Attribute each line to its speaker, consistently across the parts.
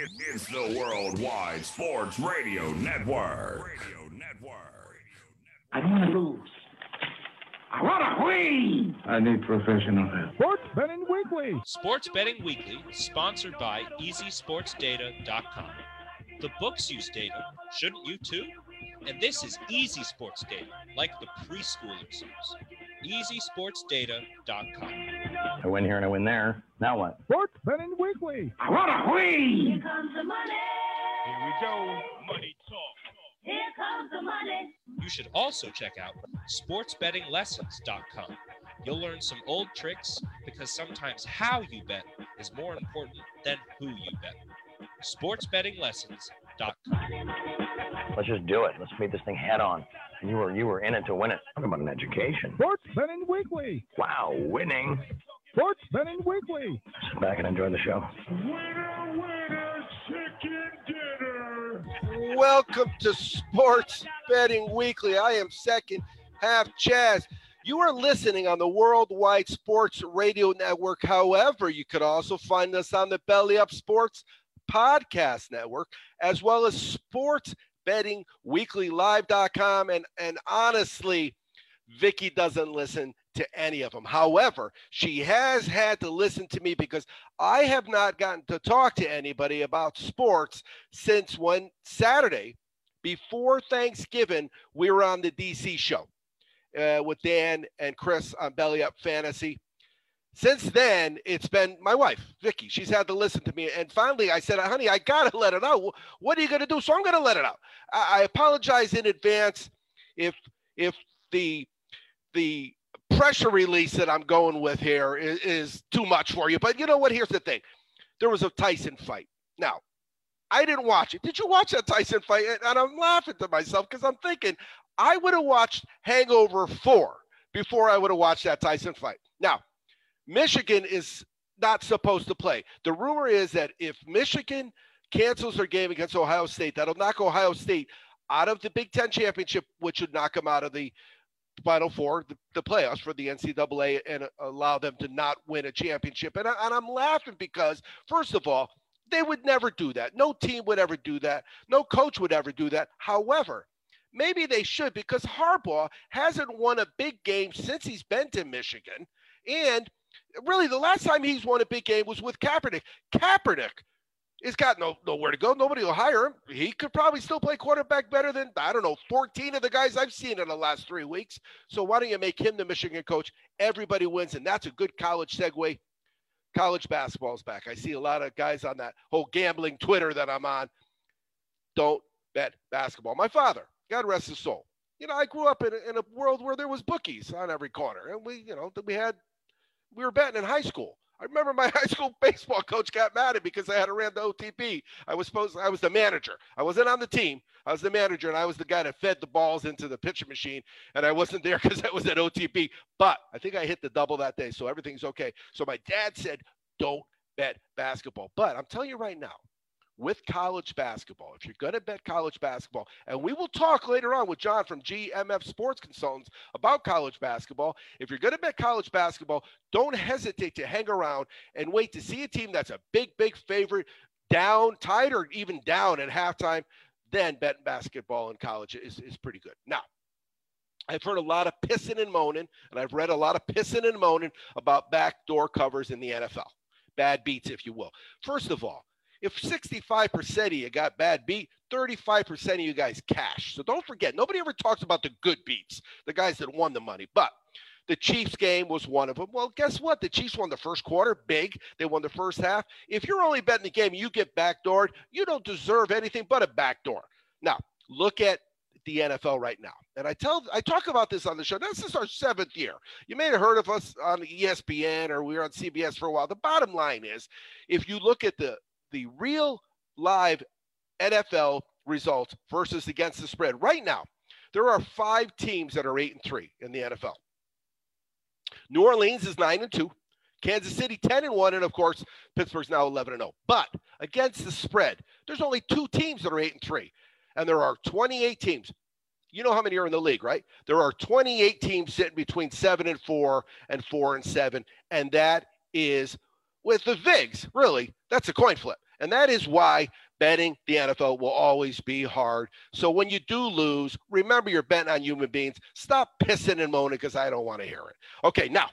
Speaker 1: It, it's the Worldwide Sports Radio Network. Radio Network.
Speaker 2: I don't want to lose. I want to win.
Speaker 3: I need professional help.
Speaker 4: Sports Betting Weekly.
Speaker 5: Sports Betting Weekly, sponsored by EasySportsData.com. The books use data, shouldn't you too? And this is Easy Sports Data, like the preschoolers use. EasySportsData.com.
Speaker 6: I win here and I win there. Now what?
Speaker 4: Sports Betting Weekly.
Speaker 2: I want to win.
Speaker 7: Here comes the money.
Speaker 4: Here we go.
Speaker 1: Money talk.
Speaker 7: Here comes the money.
Speaker 5: You should also check out SportsBettingLessons.com. You'll learn some old tricks because sometimes how you bet is more important than who you bet. SportsBettingLessons.com.
Speaker 6: Let's just do it. Let's meet this thing head on. You were you were in it to win it. Talk about an education.
Speaker 4: Sports Betting Weekly.
Speaker 6: Wow, winning.
Speaker 4: Sports Betting Weekly.
Speaker 6: Sit back and enjoy the show.
Speaker 4: Winner, winner, chicken dinner.
Speaker 8: Welcome to Sports Betting Weekly. I am second half Chaz. You are listening on the Worldwide Sports Radio Network. However, you could also find us on the Belly Up Sports Podcast Network, as well as Sports Betting Weekly Live.com. And, and honestly, Vicky doesn't listen to any of them. However, she has had to listen to me because I have not gotten to talk to anybody about sports since when Saturday before Thanksgiving we were on the DC show uh, with Dan and Chris on Belly Up Fantasy. Since then, it's been my wife, Vicky. She's had to listen to me. And finally, I said, honey, I got to let it out. What are you going to do? So I'm going to let it out. I, I apologize in advance if if the the pressure release that I'm going with here is, is too much for you. But you know what? Here's the thing there was a Tyson fight. Now, I didn't watch it. Did you watch that Tyson fight? And I'm laughing to myself because I'm thinking I would have watched Hangover 4 before I would have watched that Tyson fight. Now, Michigan is not supposed to play. The rumor is that if Michigan cancels their game against Ohio State, that'll knock Ohio State out of the Big Ten championship, which would knock them out of the Final Four, the, the playoffs for the NCAA, and allow them to not win a championship. And, I, and I'm laughing because, first of all, they would never do that. No team would ever do that. No coach would ever do that. However, maybe they should because Harbaugh hasn't won a big game since he's been to Michigan. And really, the last time he's won a big game was with Kaepernick. Kaepernick has got no nowhere to go. Nobody will hire him. He could probably still play quarterback better than I don't know 14 of the guys I've seen in the last three weeks. So why don't you make him the Michigan coach? Everybody wins, and that's a good college segue. College basketball's back. I see a lot of guys on that whole gambling Twitter that I'm on. Don't bet basketball. My father, God rest his soul. You know, I grew up in a, in a world where there was bookies on every corner, and we, you know, we had we were betting in high school. I remember my high school baseball coach got mad at me because I had ran the OTB. I was supposed I was the manager. I wasn't on the team. I was the manager, and I was the guy that fed the balls into the pitcher machine. And I wasn't there because I was at OTB. But I think I hit the double that day, so everything's okay. So my dad said, "Don't bet basketball." But I'm telling you right now, with college basketball, if you're going to bet college basketball, and we will talk later on with John from GMF Sports Consultants about college basketball. If you're going to bet college basketball, don't hesitate to hang around and wait to see a team that's a big, big favorite down, tied, or even down at halftime. Then betting basketball in college is, is pretty good. Now, I've heard a lot of pissing and moaning, and I've read a lot of pissing and moaning about backdoor covers in the NFL. Bad beats, if you will. First of all, if 65% of you got bad beat, 35% of you guys cash. So don't forget, nobody ever talks about the good beats, the guys that won the money. But the Chiefs game was one of them. Well, guess what? The Chiefs won the first quarter big. They won the first half. If you're only betting the game, you get backdoored. You don't deserve anything but a backdoor. Now, look at the NFL right now. And I tell I talk about this on the show. This is our seventh year. You may have heard of us on ESPN or we were on CBS for a while. The bottom line is if you look at the the real live NFL results versus against the spread. Right now, there are five teams that are eight and three in the NFL. New Orleans is nine and two, Kansas City 10 and 1, and of course, Pittsburgh's now 11 and 0. But against the spread, there's only two teams that are 8 and 3, and there are 28 teams. You know how many are in the league, right? There are 28 teams sitting between 7 and 4 and 4 and 7, and that is with the VIGs, really, that's a coin flip. And that is why betting the NFL will always be hard. So when you do lose, remember you're betting on human beings. Stop pissing and moaning because I don't want to hear it. Okay, now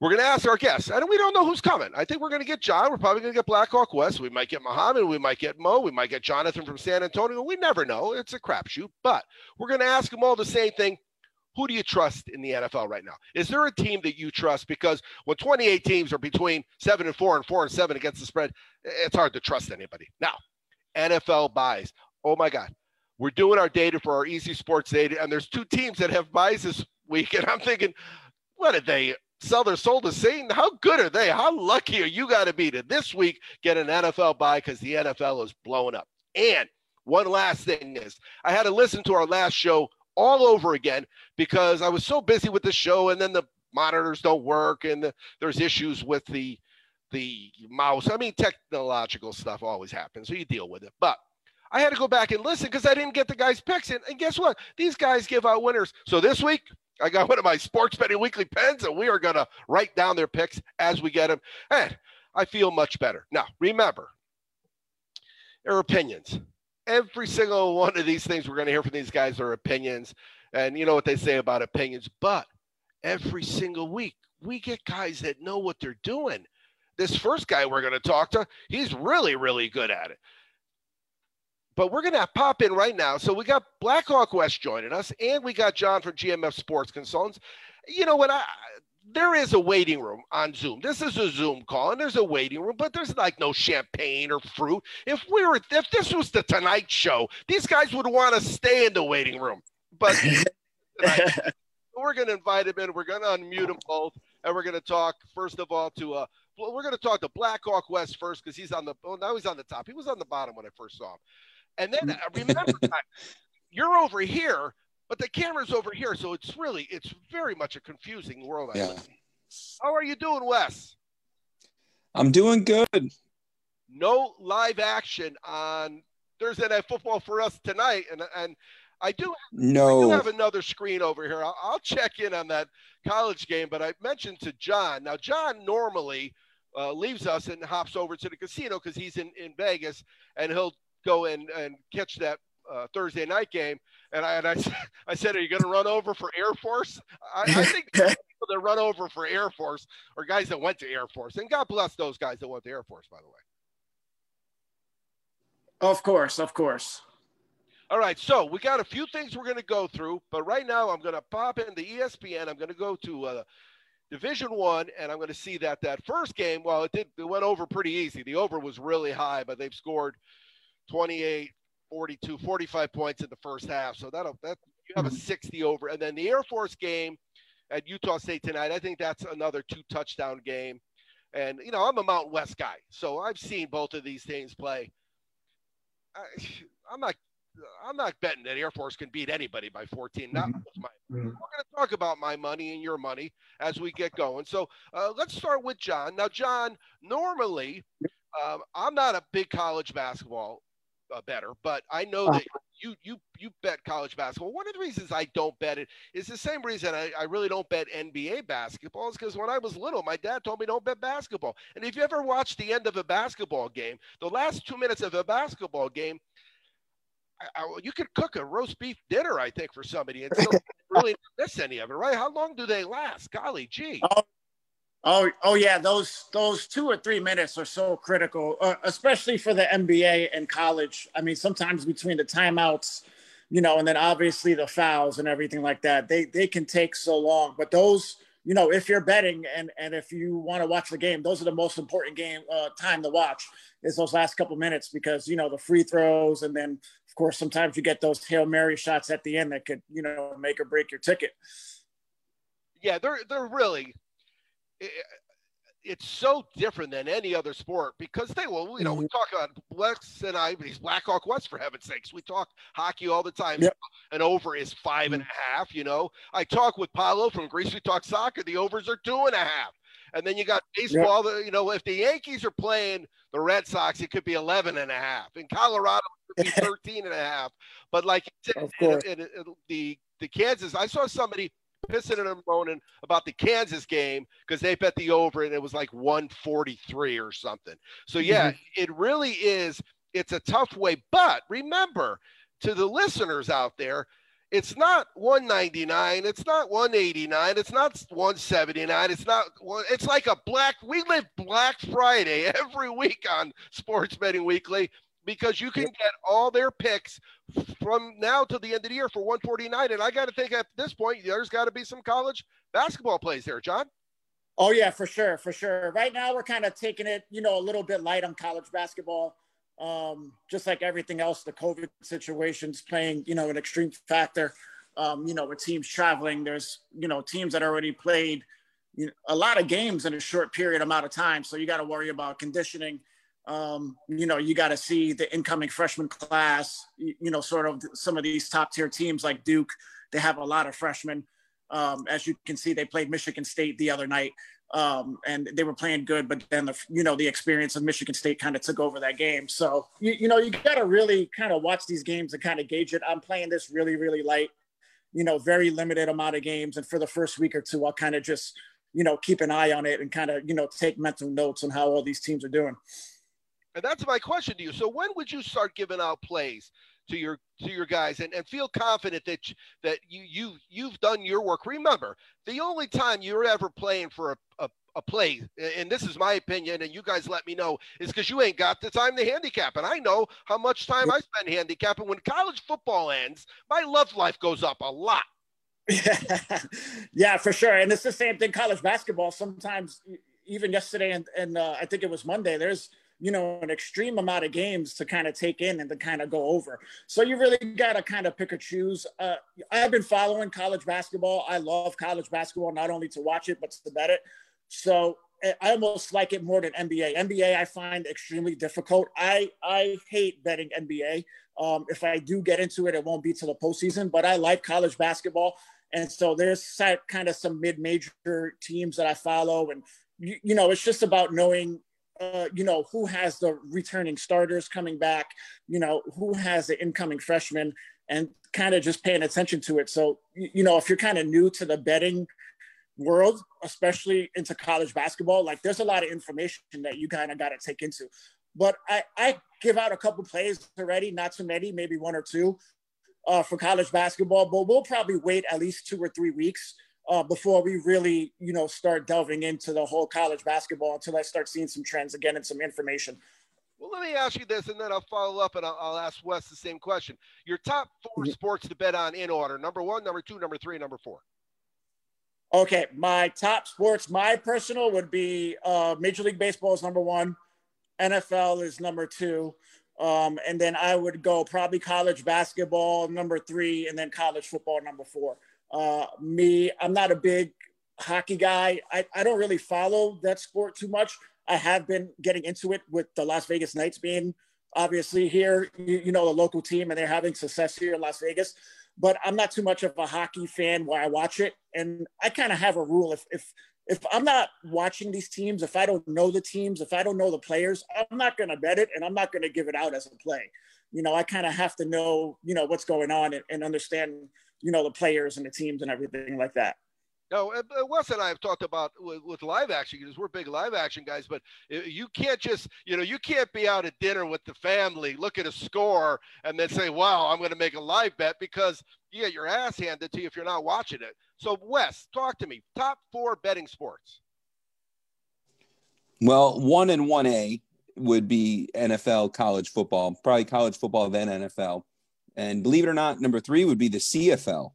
Speaker 8: we're going to ask our guests, and we don't know who's coming. I think we're going to get John. We're probably going to get Blackhawk West. We might get Muhammad. We might get Mo. We might get Jonathan from San Antonio. We never know. It's a crapshoot. But we're going to ask them all the same thing. Who do you trust in the NFL right now? Is there a team that you trust? Because when 28 teams are between seven and four and four and seven against the spread, it's hard to trust anybody. Now, NFL byes. Oh my God. We're doing our data for our easy sports data, and there's two teams that have buys this week. And I'm thinking, what did they sell their soul to Satan? How good are they? How lucky are you got to be to this week get an NFL bye because the NFL is blowing up? And one last thing is, I had to listen to our last show all over again because I was so busy with the show, and then the monitors don't work, and the, there's issues with the the mouse. I mean, technological stuff always happens, so you deal with it. But I had to go back and listen because I didn't get the guys' picks in. And guess what? These guys give out winners. So this week, I got one of my sports betting weekly pens, and we are going to write down their picks as we get them. And I feel much better. Now, remember, their opinions. Every single one of these things we're going to hear from these guys are opinions. And you know what they say about opinions. But every single week, we get guys that know what they're doing. This first guy we're going to talk to, he's really, really good at it. But we're going to pop in right now. So we got Blackhawk West joining us, and we got John from GMF Sports Consultants. You know what? I there is a waiting room on Zoom. This is a Zoom call, and there's a waiting room, but there's like no champagne or fruit. If we were, if this was the Tonight Show, these guys would want to stay in the waiting room. But tonight, we're going to invite them in. We're going to unmute them both, and we're going to talk first of all to uh, we're going to talk to Blackhawk West first because he's on the oh, now he's on the top. He was on the bottom when I first saw him, and then uh, remember you're over here, but the camera's over here, so it's really it's very much a confusing world. I
Speaker 3: Yeah.
Speaker 8: live. How are you doing, Wes?
Speaker 3: I'm doing good.
Speaker 8: No live action on Thursday Night Football for us tonight, and and I do I do
Speaker 3: No.
Speaker 8: have another screen over here. I'll, I'll check in on that college game, but I mentioned to John. Now, John normally uh, leaves us and hops over to the casino because he's in, in Vegas, and he'll go and, and catch that uh, Thursday night game. And I, and I, I said, Are you going to run over for Air Force? I, I think people that run over for Air Force are guys that went to Air Force. And God bless those guys that went to Air Force, by the way.
Speaker 9: Of course, of course.
Speaker 8: All right, so we got a few things we're going to go through, but right now I'm going to pop into E ESPN. I'm going to go to uh, Division One, and I'm going to see that that first game. Well, it did it went over pretty easy. The over was really high, but they've scored 28, 42, 45 points in the first half. So that'll that you have a 60 over, and then the Air Force game at Utah State tonight. I think that's another two touchdown game. And you know I'm a Mountain West guy, so I've seen both of these teams play. I, I'm not I'm not betting that Air Force can beat anybody by 14. Not with my. We're going to talk about my money and your money as we get going. So uh, let's start with John. Now, John, normally um, I'm not a big college basketball uh, bettor, but I know that you you you bet college basketball. One of the reasons I don't bet it is the same reason I, I really don't bet NBA basketball is because when I was little, my dad told me don't bet basketball. And if you ever watch the end of a basketball game, the last two minutes of a basketball game, I, I, you could cook a roast beef dinner, I think, for somebody and still really miss any of it, right? How long do they last? Golly gee.
Speaker 9: Oh, oh oh yeah, those those two or three minutes are so critical, uh, especially for the NBA and college. I mean, sometimes between the timeouts, you know, and then obviously the fouls and everything like that, they they can take so long. But those, you know, if you're betting and and if you want to watch the game, those are the most important game uh, time to watch is those last couple minutes because you know the free throws and then of course sometimes you get those hail mary shots at the end that could you know make or break your ticket.
Speaker 8: yeah, they're they're really. I- It's so different than any other sport because they will, you know, we mm-hmm. talk on Lex and I, he's Blackhawk West for heaven's sakes. We talk hockey all the time.
Speaker 9: Yep.
Speaker 8: An over is five and a mm-hmm. half. You know, I talk with Paolo from Greece. We talk soccer. The overs are two and a half. And then you got baseball. The, you know, if the Yankees are playing the Red Sox, it could be 11 and a half. In Colorado, it could be 13 and a half. But like you said,
Speaker 9: Of course.
Speaker 8: and- and- and the the Kansas, I saw somebody pissing and moaning about the Kansas game because they bet the over and it was like 143 or something. So yeah, mm-hmm. it really is. It's a tough way, but remember to the listeners out there, it's not 199, it's not 189, it's not 179, it's not. It's like a black. We live Black Friday every week on Sports Betting Weekly because you can get all their picks from now to the end of the year for 149. And I got to think at this point, there's got to be some college basketball plays there, John.
Speaker 9: Oh yeah, for sure, for sure. Right now, we're kind of taking it, you know, a little bit light on college basketball. Um, just like everything else, the COVID situation's playing, you know, an extreme factor. Um, you know, with teams traveling, there's, you know, teams that already played you know, a lot of games in a short period amount of time. So you got to worry about conditioning. Um, you know, you got to see the incoming freshman class. You, know, sort of some of these top tier teams like Duke, they have a lot of freshmen. Um, as you can see, they played Michigan State the other night um, and they were playing good, but then the you know the experience of Michigan State kind of took over that game. So you, you know you got to really kind of watch these games and kind of gauge it. I'm playing this really really light, you know, very limited amount of games, and for the first week or two, I'll kind of just you know keep an eye on it and kind of you know take mental notes on how all these teams are doing.
Speaker 8: And that's my question to you. So when would you start giving out plays? to your to your guys and, and feel confident that you, that you you you've done your work. Remember, the only time you're ever playing for a, a, a play, and this is my opinion, and you guys let me know, is because you ain't got the time to handicap. And I know how much time I spend handicapping. When college football ends, my love life goes up a lot.
Speaker 9: yeah, for sure. And it's the same thing college basketball. Sometimes even yesterday and, and uh, I think it was Monday, there's you know, an extreme amount of games to kind of take in and to kind of go over. So you really got to kind of pick or choose. Uh, I've been following college basketball. I love college basketball, not only to watch it, but to bet it. So eh, I almost like it more than NBA. NBA I find extremely difficult. I I hate betting NBA. Um, if I do get into it, it won't be till the postseason. But I like college basketball, and so there's kind of some mid-major teams that I follow, and you, you know, it's just about knowing uh, you know, who has the returning starters coming back, you know, who has the incoming freshmen, and kind of just paying attention to it. So, you know, if you're kind of new to the betting world, especially into college basketball, like there's a lot of information that you kind of got to take into. But I, I give out a couple plays already, not too many, maybe one or two uh, for college basketball, but we'll probably wait at least two or three weeks uh, before we really, you know, start delving into the whole college basketball until I start seeing some trends again and some information.
Speaker 8: Well, let me ask you this, and then I'll follow up, and I'll, I'll ask Wes the same question. Your top 4 mm-hmm. sports to bet on in order: number one, number two, number three, number four.
Speaker 9: Okay, my top sports, my personal would be uh, Major League Baseball is number one, NFL is number two, um, and then I would go probably college basketball number three, and then college football number four. Uh, me, I'm not a big hockey guy. I, I don't really follow that sport too much. I have been getting into it with the Las Vegas Knights being obviously here, you, you know, the local team, and they're having success here in Las Vegas. But I'm not too much of a hockey fan where I watch it. And I kind of have a rule if, if, if I'm not watching these teams, if I don't know the teams, if I don't know the players, I'm not going to bet it and I'm not going to give it out as a play. You know, I kind of have to know, you know, what's going on and, and understand you know the players and the teams and everything like that.
Speaker 8: No, uh, Wes and I have talked about with, with, live action because we're big live action guys. But uh, you can't just, you know, you can't be out at dinner with the family, look at a score, and then say, "Wow, I'm going to make a live bet," because you get your ass handed to you if you're not watching it. So, Wes, talk to me. Top four betting sports.
Speaker 3: Well, one and one A would be NFL, college football, probably college football, then NFL. And believe it or not, number three would be the CFL.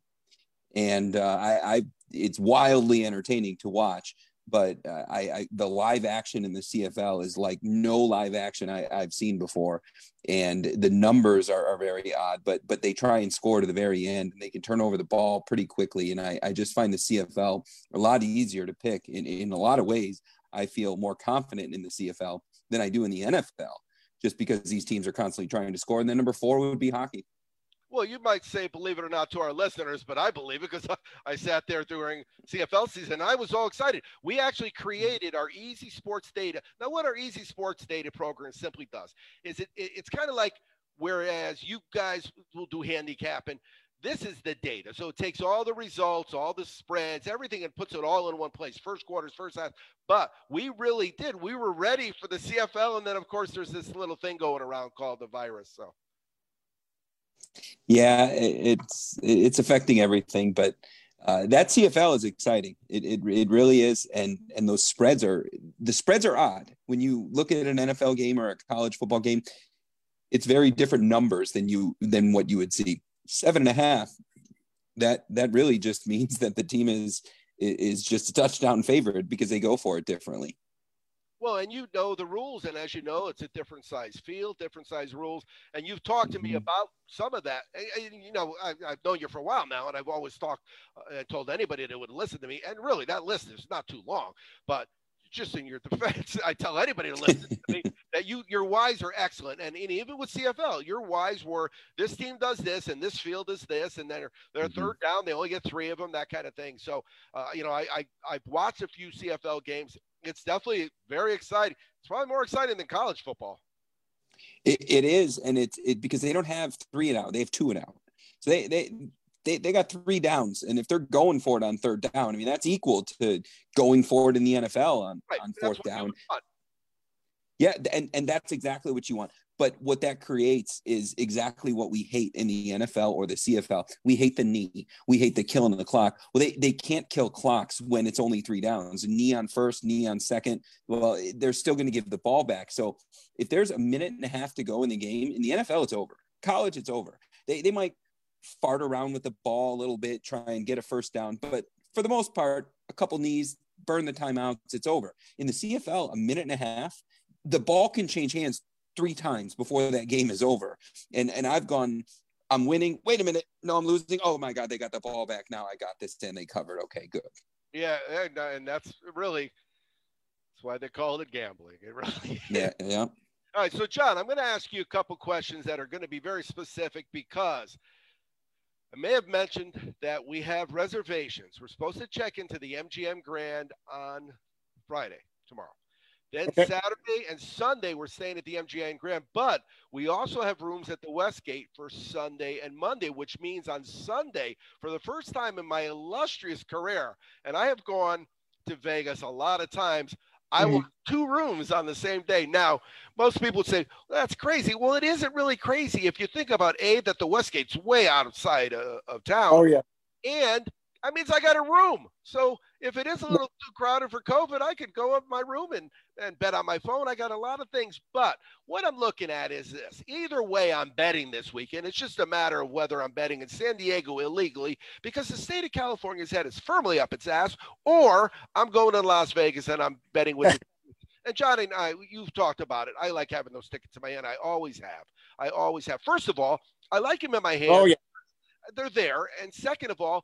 Speaker 3: And uh, I, I, it's wildly entertaining to watch. But uh, I, I, the live action in the CFL is like no live action I, have seen before, and the numbers are, are very odd. But but they try and score to the very end, and they can turn over the ball pretty quickly. And I, I just find the CFL a lot easier to pick in in a lot of ways. I feel more confident in the CFL than I do in the NFL, just because these teams are constantly trying to score. And then number four would be hockey.
Speaker 8: Well, you might say, believe it or not, to our listeners, but I believe it because I sat there during CFL season. I was all excited. We actually created our Easy Sports Data. Now, what our Easy Sports Data program simply does is it, it it's kind of like whereas you guys will do handicapping, This is the data. So it takes all the results, all the spreads, everything, and puts it all in one place. First quarters, first half. But we really did. We were ready for the CFL, and then of course there's this little thing going around called the virus. So
Speaker 3: Yeah, it's it's affecting everything, but uh, that CFL is exciting. It, it it really is, and and those spreads are the spreads are odd when you look at an NFL game or a college football game. It's very different numbers than you than what you would see. Seven and a half. That that really just means that the team is is just a touchdown favored because they go for it differently.
Speaker 8: Well, and you know the rules, and as you know, it's a different size field, different size rules, and you've talked to me
Speaker 3: Mhm.
Speaker 8: about some of that. And, and, you know, I, I've known you for a while now, and I've always talked uh, and told anybody that would listen to me. And really, that list is not too long, but just in your defense, I tell anybody to listen to me that you your whys are excellent, and, and even with CFL, your whys were this team does this, and this field is this, and then they're
Speaker 3: Mhm.
Speaker 8: third down, they only get three of them, that kind of thing. So, uh, you know, I, I I've watched a few CFL games it's definitely very exciting. It's probably more exciting than college football.
Speaker 3: It, it is, and it's it because they don't have three and out; they have two and out. So they they they they got three downs, and if they're going for it on third down, I mean that's equal to going for it in the NFL on
Speaker 8: Right.
Speaker 3: on fourth down. Yeah, and and that's exactly what you want. But what that creates is exactly what we hate in the NFL or the CFL. We hate the knee. We hate the killing the clock. Well, they, they can't kill clocks when it's only three downs. Knee on first, knee on second. Well, they're still going to give the ball back. So if there's a minute and a half to go in the game, in the NFL, it's over. College, it's over. They, they might fart around with the ball a little bit, try and get a first down. But for the most part, a couple knees, burn the timeouts, it's over. In the CFL, a minute and a half, the ball can change hands three times before that game is over. And and I've gone, I'm winning. Wait a minute. No, I'm losing. Oh my God, they got the ball back. Now I got this and they covered. Okay, good.
Speaker 8: Yeah, and, uh, and that's really that's why they call it gambling. It really
Speaker 3: Yeah, yeah.
Speaker 8: All right, so John, I'm going to ask you a couple questions that are going to be very specific because I may have mentioned that we have reservations. We're supposed to check into the MGM Grand on Friday, tomorrow. Then. Saturday and Sunday, we're staying at the MGM Grand, but we also have rooms at the Westgate for Sunday and Monday, which means on Sunday, for the first time in my illustrious career, and I have gone to Vegas a lot of times, I will mm-hmm. two rooms on the same day. Now, most people would say well, that's crazy. Well, it isn't really crazy if you think about a that the Westgate's way outside of, of town,
Speaker 9: Oh yeah.
Speaker 8: and that means I got a room. So if it is a little too crowded for COVID, I could go up my room and and bet on my phone. I got a lot of things, but what I'm looking at is this. Either way, I'm betting this weekend. It's just a matter of whether I'm betting in San Diego illegally because the state of California's head is firmly up its ass, or I'm going to Las Vegas and I'm betting with. and Johnny and I, you've talked about it. I like having those tickets in my hand. I always have. I always have. First of all, I like them in my hand.
Speaker 9: Oh yeah.
Speaker 8: They're there. And second of all,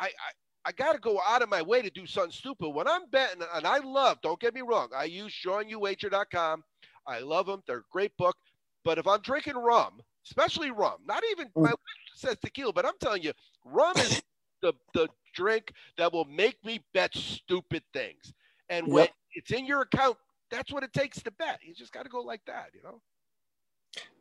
Speaker 8: I, I I got to go out of my way to do something stupid. When I'm betting, and I love, don't get me wrong, I use joinyouwager.com. I love them. They're a great book. But if I'm drinking rum, especially rum, not even
Speaker 9: Mm.
Speaker 8: my wife says tequila, but I'm telling you, rum is the, the drink that will make me bet stupid things. And when
Speaker 9: Yep.
Speaker 8: it's in your account, that's what it takes to bet. You just got to go like that, you know?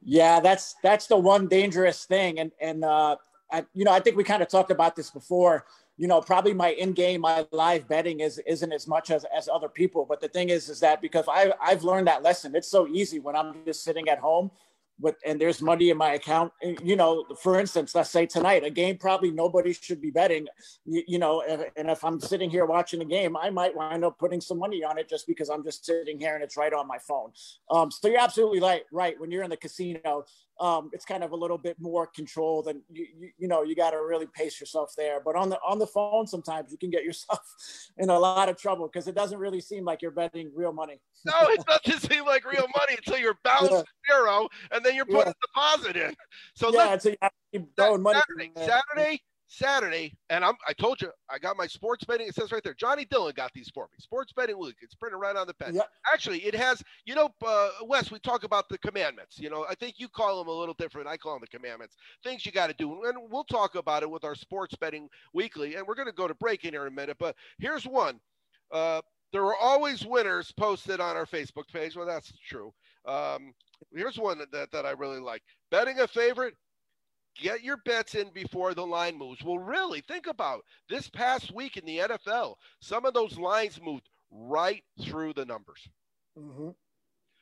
Speaker 9: Yeah, that's that's the one dangerous thing, and and uh, I, you know, I think we kind of talked about this before. You know, probably my in-game, my live betting is isn't as much as as other people. But the thing is, is that because I I've learned that lesson. It's so easy when I'm just sitting at home, with and there's money in my account. You know, for instance, let's say tonight a game probably nobody should be betting. You, you know, and, and if I'm sitting here watching a game, I might wind up putting some money on it just because I'm just sitting here and it's right on my phone. Um, so you're absolutely right. Right when you're in the casino, um, it's kind of a little bit more controlled, and you, you, you know you got to really pace yourself there. But on the on the phone, sometimes you can get yourself in a lot of trouble because it doesn't really seem like you're betting real money.
Speaker 8: No, it doesn't seem like real money until you're bounced
Speaker 9: Yeah.
Speaker 8: zero and then you're putting
Speaker 9: Yeah.
Speaker 8: a deposit in. So
Speaker 9: yeah,
Speaker 8: let's
Speaker 9: so you have to keep throwing money.
Speaker 8: Saturday, Saturday, Saturday, and I'm I told you I got my sports betting. It says right there, Johnny Dillon got these for me. Sports betting week. It's printed right on the pen.
Speaker 9: Yeah.
Speaker 8: Actually, it has. You know, uh, Wes, we talk about the commandments. You know, I think you call them a little different. I call them the commandments. Things you got to do, and we'll talk about it with our sports betting weekly. And we're going to go to break in here in a minute. But here's one. Uh, there are always winners posted on our Facebook page. Well, that's true. Um, here's one that, that I really like. Betting a favorite, get your bets in before the line moves. Well, really, think about this past week in the NFL. Some of those lines moved right through the numbers.
Speaker 9: Mhm.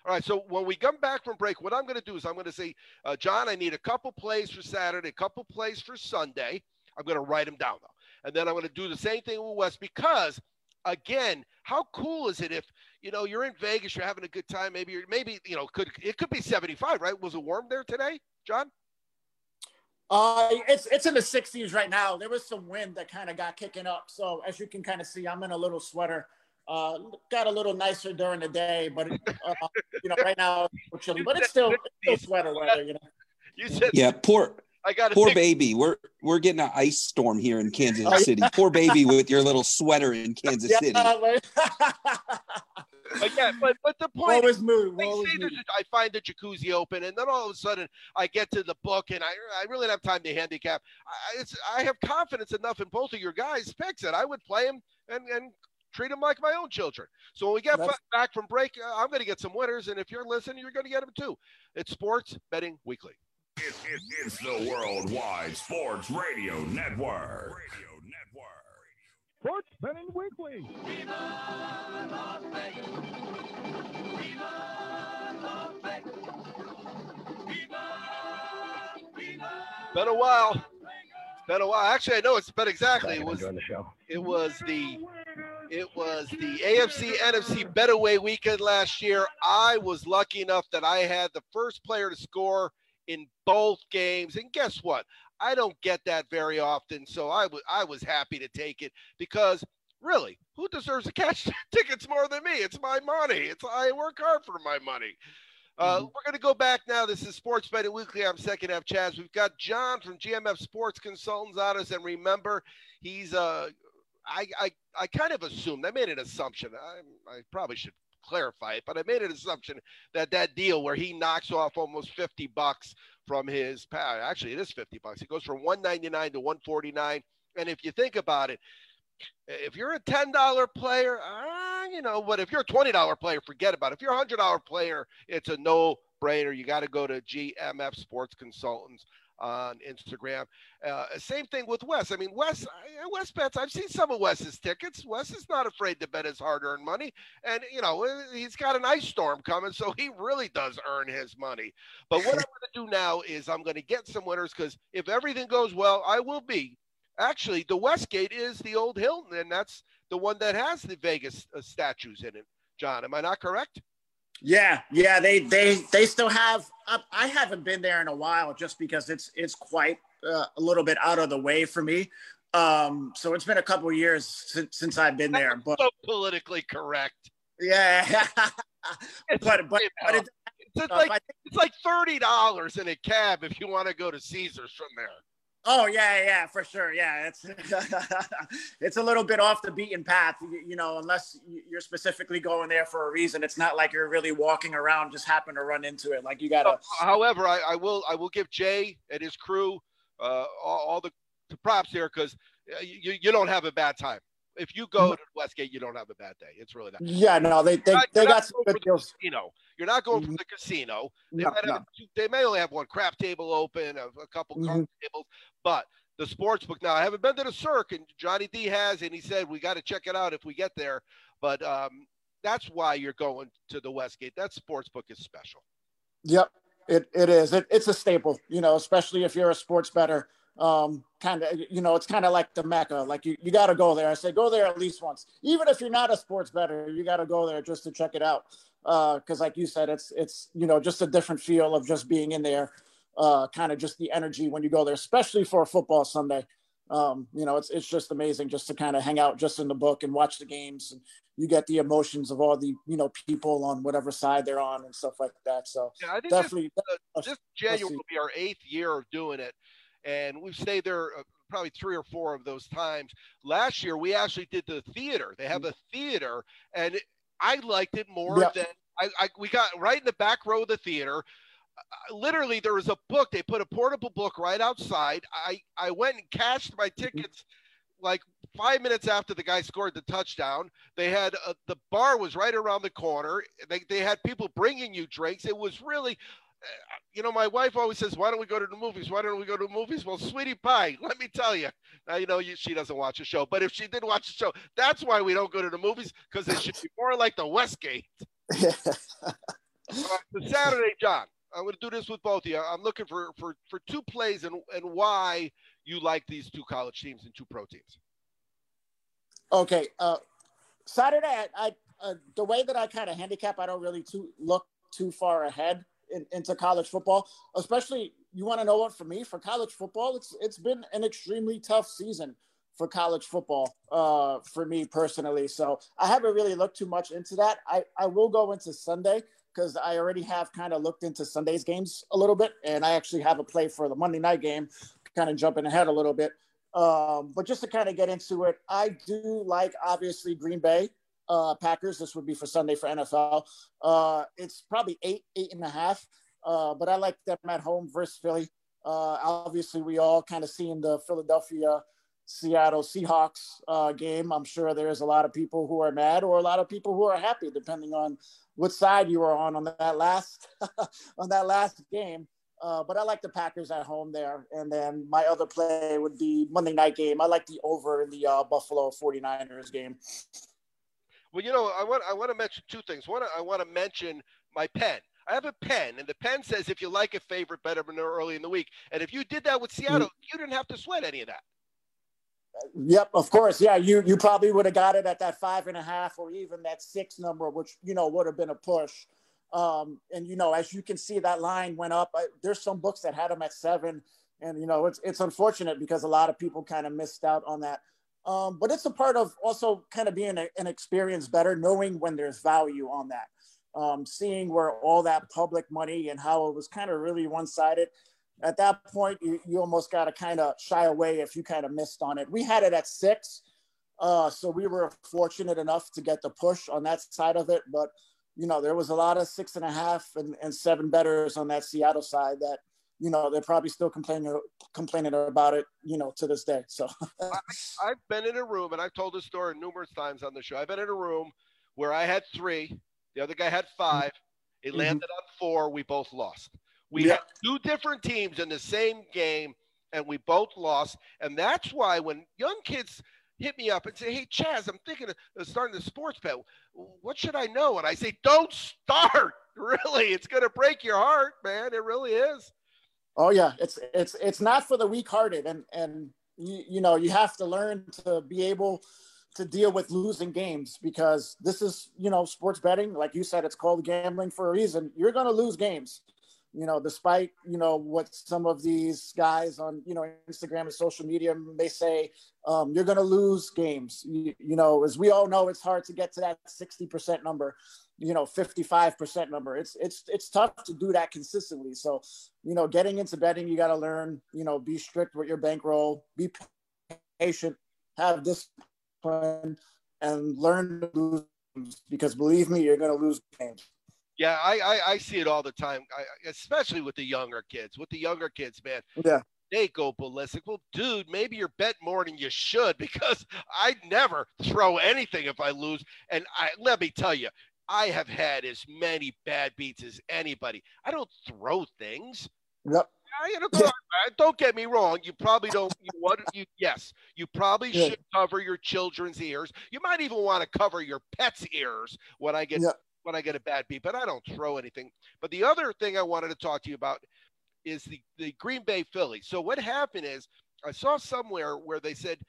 Speaker 8: All right, so when we come back from break, what I'm going to do is I'm going to say, uh, John, I need a couple plays for Saturday, a couple plays for Sunday. I'm going to write them down though, and then I'm going to do the same thing with Wes because, again, how cool is it if you know you're in Vegas, you're having a good time, maybe you're maybe you know could it could be 75, right? Was it warm there today, John?
Speaker 9: Uh, it's it's in the 60s right now. There was some wind that kind of got kicking up. So as you can kind of see, I'm in a little sweater. Uh, got a little nicer during the day, but uh, you know, right now it's chilly, but it's still, it's still sweater weather. You know.
Speaker 8: You said
Speaker 3: Yeah, poor
Speaker 8: I got
Speaker 3: poor baby. We're we're getting an ice storm here in Kansas. City. Poor baby with your little sweater in Kansas City.
Speaker 9: Yeah, but-
Speaker 8: But yeah, but but the point
Speaker 9: Woe
Speaker 8: is,
Speaker 9: is mood.
Speaker 8: I, say there's a- I find the jacuzzi open, and then all of a sudden I get to the book, and I I really don't have time to handicap. I, it's I have confidence enough in both of your guys' picks that I would play them and and treat them like my own children. So when we get
Speaker 9: That's-
Speaker 8: back from break, uh, I'm going to get some winners, and if you're listening, you're going to get them too. It's Sports Betting Weekly.
Speaker 1: It, it, it's the Worldwide Sports Radio Network. Radio Network.
Speaker 4: Sports Betting Weekly.
Speaker 8: Been a while. Been a while. Actually, I know it's been exactly. It was
Speaker 6: enjoy the show.
Speaker 8: it was the it was the AFC NFC Betaway weekend last year. I was lucky enough that I had the first player to score in both games, and guess what? I don't get that very often, so I was happy to take it because really, who deserves to catch tickets more than me? It's my money. It's I work hard for my money. Uh, We're going to go back now. This is Sports Betting Weekly. I'm second half Chaz. We've got John from GMF Sports Consultants on us, and remember, he's uh, I, I, I kind of assumed, I made an assumption. I, I probably should clarify it, but I made an assumption that that deal where he knocks off almost 50 bucks from his pal, actually it is 50 bucks. It goes from 199 to 149. And if you think about it, if you're a $10 player, uh, you know, but if you're a $20 player, forget about it. If you're a $100 player, it's a no brainer. You got to go to GMF Sports Consultants on Instagram. Uh, same thing with Wes. I mean, Wes, Wes bets. I've seen some of Wes's tickets. Wes is not afraid to bet his hard-earned money, and you know he's got an ice storm coming, so he really does earn his money. But what I'm going to do now is I'm going to get some winners because if everything goes well, I will be. Actually, the Westgate is the old Hilton, and that's the one that has the Vegas uh, statues in it. John, am I not correct?
Speaker 9: Yeah, yeah, they they they still have. I, I haven't been there in a while, just because it's it's quite uh, a little bit out of the way for me. Um, so it's been a couple of years since, since I've been there, but
Speaker 8: So politically correct.
Speaker 9: yeah, but but, but it,
Speaker 8: it's
Speaker 9: uh,
Speaker 8: like it's like thirty dollars in a cab if you want to go to Caesars from there.
Speaker 9: Oh yeah, yeah, for sure, yeah, it's it's a little bit off the beaten path, you, know, unless you're specifically going there for a reason. It's not like you're really walking around just happen to run into it. Like you gotta.
Speaker 8: However, I, I will I will give Jay and his crew uh, all, all the, the props here because you, you don't have a bad time. If you go to Westgate, you don't have a bad day. It's really not.
Speaker 9: Yeah, no, they they,
Speaker 8: not-
Speaker 9: they got some good deals.
Speaker 8: casino. You're not going for the casino. They,
Speaker 9: No,
Speaker 8: might
Speaker 9: no.
Speaker 8: have, they may only have one crap table open, a, a couple card
Speaker 9: Mhm.
Speaker 8: tables, but the sports book. Now, I haven't been to the Circa, and Johnny D has, and he said we got to check it out if we get there. But um, that's why you're going to the Westgate. That sports book is special.
Speaker 9: Yep, it, it is. It, it's a staple, you know, especially if you're a sports bettor. Um, kind of, you know, it's kind of like the mecca. Like you, you got to go there. I say go there at least once, even if you're not a sports bettor, you got to go there just to check it out. Uh, Because, like you said, it's it's you know just a different feel of just being in there. Uh, kind of just the energy when you go there, especially for a football Sunday. Um, you know, it's it's just amazing just to kind of hang out just in the book and watch the games. And you get the emotions of all the you know people on whatever side they're on and stuff like that. So
Speaker 8: Yeah, I think
Speaker 9: definitely,
Speaker 8: this, this January will be our eighth year of doing it, and we've stayed there uh, probably three or four of those times. Last year, we actually did the theater. They have a theater, and it, I liked it more
Speaker 9: Yeah.
Speaker 8: than I, I. We got right in the back row of the theater. Uh, literally, there was a book. They put a portable book right outside. I I went and cashed my tickets. Like five minutes after the guy scored the touchdown, they had uh, the bar was right around the corner. They, they had people bringing you drinks. It was really you know, my wife always says, "Why don't we go to the movies? Why don't we go to the movies?" Well, sweetie pie, let me tell you. Now you know you, she doesn't watch the show, but if she did watch the show, that's why we don't go to the movies because it should be more like the Westgate. Right, so Saturday, John. I'm going to do this with both of you. I'm looking for for for two plays and and why you like these two college teams and two pro teams.
Speaker 9: Okay, uh, Saturday, I, I uh, the way that I kind of handicap, I don't really too look too far ahead in, into college football. Especially, you want to know what for me for college football, it's it's been an extremely tough season for college football uh, for me personally. So I haven't really looked too much into that. I I will go into Sunday because I already have kind of looked into Sunday's games a little bit, and I actually have a play for the Monday night game, kind of jumping ahead a little bit. Um, but just to kind of get into it, I do like obviously Green Bay uh, Packers. This would be for Sunday for NFL. Uh, it's probably eight, eight and a half. Uh, but I like them at home versus Philly. Uh, obviously, we all kind of seen the Philadelphia Seattle Seahawks uh, game. I'm sure there's a lot of people who are mad or a lot of people who are happy, depending on what side you were on on that last on that last game. Uh, but I like the Packers at home there. And then my other play would be Monday night game. I like the over in the uh, Buffalo 49ers game.
Speaker 8: Well, you know, I want I want to mention two things. One, I want to mention my pen. I have a pen, and the pen says if you like a favorite, better than early in the week. And if you did that with Seattle, mm-hmm. you didn't have to sweat any of that.
Speaker 9: Yep, of course. Yeah, you you probably would have got it at that five and a half or even that six number, which you know would have been a push. Um, and you know, as you can see, that line went up. I, there's some books that had them at seven, and you know, it's it's unfortunate because a lot of people kind of missed out on that. Um, but it's a part of also kind of being a, an experience bettor, knowing when there's value on that. Um, seeing where all that public money and how it was kind of really one sided at that point, you, you almost got to kind of shy away if you kind of missed on it. We had it at six. Uh, so we were fortunate enough to get the push on that side of it. But, you know, there was a lot of six and a half and, and seven bettors on that Seattle side that, you know, they're probably still complaining complaining about it, you know, to this day. So
Speaker 8: I, I've been in a room, and I've told this story numerous times on the show. I've been in a room where I had three, the other guy had five. It mm-hmm. landed on four. We both lost. We yeah. had two different teams in the same game, and we both lost. And that's why when young kids hit me up and say, "Hey, Chaz, I'm thinking of starting a sports bet. What should I know?" And I say, "Don't start. Really, it's going to break your heart, man. It really is."
Speaker 9: Oh yeah, it's it's it's not for the weak-hearted, and and you, you know you have to learn to be able to deal with losing games because this is you know sports betting. Like you said, it's called gambling for a reason. You're going to lose games you know, despite, you know, what some of these guys on, you know, Instagram and social media may say, um, you're going to lose games. You, you, know, as we all know, it's hard to get to that 60% number, you know, 55% number. It's, it's, it's tough to do that consistently. So, you know, getting into betting, you got to learn, you know, be strict with your bankroll, be patient, have discipline and learn to lose because believe me, you're going to lose games.
Speaker 8: Yeah, I, I, I see it all the time, I, especially with the younger kids. With the younger kids, man.
Speaker 9: Yeah.
Speaker 8: They go ballistic. Well, dude, maybe you're bet more than you should because I never throw anything if I lose. And I let me tell you, I have had as many bad beats as anybody. I don't throw things.
Speaker 9: Yep.
Speaker 8: I, don't, don't get me wrong. You probably don't. You what? You yes. You probably yeah. should cover your children's ears. You might even want to cover your pet's ears when I get when I get a bad beat, but I don't throw anything. But the other thing I wanted to talk to you about is the, the Green Bay Phillies. So what happened is I saw somewhere where they said,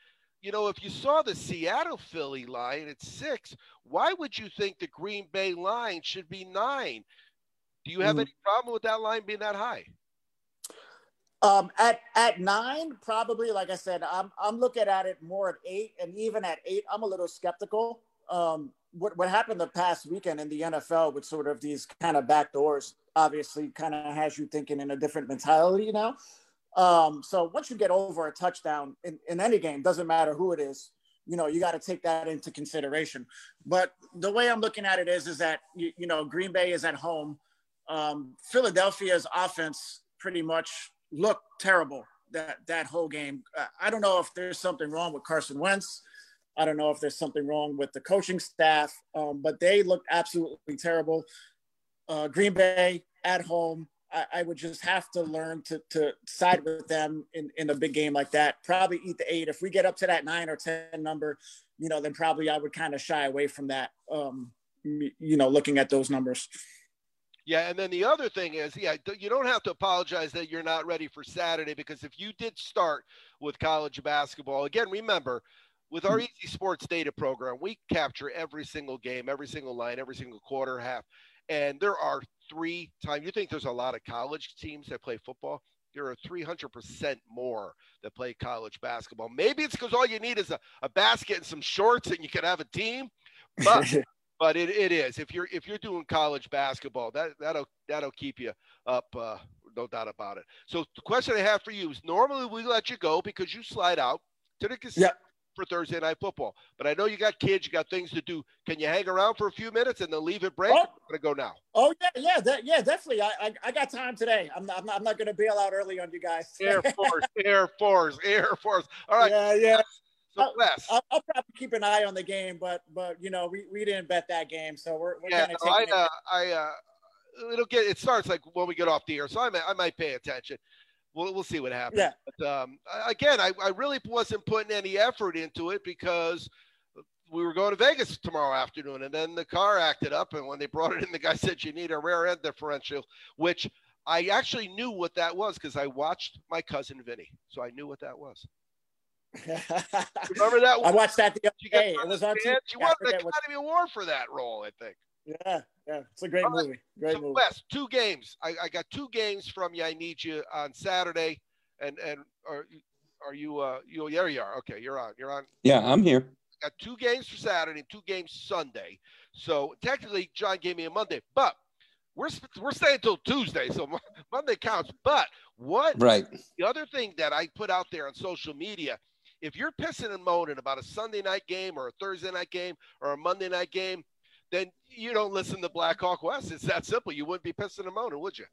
Speaker 8: you know, if you saw the Seattle Philly line at six, why would you think the Green Bay line should be nine? Do you have mm. any problem with that line being that high?
Speaker 9: Um, at at nine, probably like I said, I'm I'm looking at it more at eight, and even at eight, I'm a little skeptical. Um, what what happened the past weekend in the NFL with sort of these kind of back doors obviously kind of has you thinking in a different mentality now. Um, so once you get over a touchdown in, in any game, doesn't matter who it is, you know, you got to take that into consideration. But the way I'm looking at it is, is that you, you know Green Bay is at home. Um, Philadelphia's offense pretty much looked terrible that that whole game. I don't know if there's something wrong with Carson Wentz. I don't know if there's something wrong with the coaching staff, um, but they looked absolutely terrible. Uh, Green Bay at home. I, I would just have to learn to to side with them in in a big game like that. Probably eat the eight. If we get up to that nine or ten number, you know, then probably I would kind of shy away from that. Um, you know, looking at those numbers.
Speaker 8: Yeah, and then the other thing is, yeah, you don't have to apologize that you're not ready for Saturday because if you did start with college basketball, again, remember, with our Easy Sports Data program, we capture every single game, every single line, every single quarter, half, and there are three times. You think there's a lot of college teams that play football? There are 300% more that play college basketball. Maybe it's because all you need is a, a basket and some shorts and you can have a team. But but it, it is if you're if you're doing college basketball that that'll that'll keep you up uh, no doubt about it so the question i have for you is normally we let you go because you slide out to the casino
Speaker 9: yep.
Speaker 8: For thursday night football. But i know you got kids you got things to do. Can you hang around for a few minutes and then leave it break? Oh. i'm gonna go now.
Speaker 9: Oh yeah yeah that, yeah definitely. I, I, I got time today. I'm not i'm not, I'm not gonna bail out early on you guys.
Speaker 8: Air force air force air force. All right.
Speaker 9: Yeah yeah.
Speaker 8: So
Speaker 9: I'll, I'll, probably keep an eye on the game, but but you know we, we didn't bet that game, so we're, we're
Speaker 8: yeah. no, I uh, I uh, it'll get it starts like when we get off the air, so I might I might pay attention. We'll we'll see what happens.
Speaker 9: Yeah.
Speaker 8: But um, again, I I really wasn't putting any effort into it because we were going to Vegas tomorrow afternoon, and then the car acted up, and when they brought it in, the guy said you need a rear end differential, which I actually knew what that was because I watched my cousin Vinny, so I knew what that was. Remember that?
Speaker 9: I watched that the other day. It was on
Speaker 8: TV. She won an Academy. Award for that role, I think.
Speaker 9: Yeah, yeah, it's a great All movie. Great
Speaker 8: so
Speaker 9: movie.
Speaker 8: Wes, two games. I, I, got two games from you. I need you on Saturday, and and are are you uh you there you are? Okay, you're on. You're on.
Speaker 3: Yeah, I'm here.
Speaker 8: Got two games for Saturday two games Sunday. So technically, John gave me a Monday, but we're we're staying till Tuesday, so Monday counts. But what?
Speaker 3: Right.
Speaker 8: The other thing that I put out there on social media if you're pissing and moaning about a Sunday night game or a Thursday night game or a Monday night game, then you don't listen to Black Hawk Wes. It's that simple. You wouldn't be pissing and moaning, would you?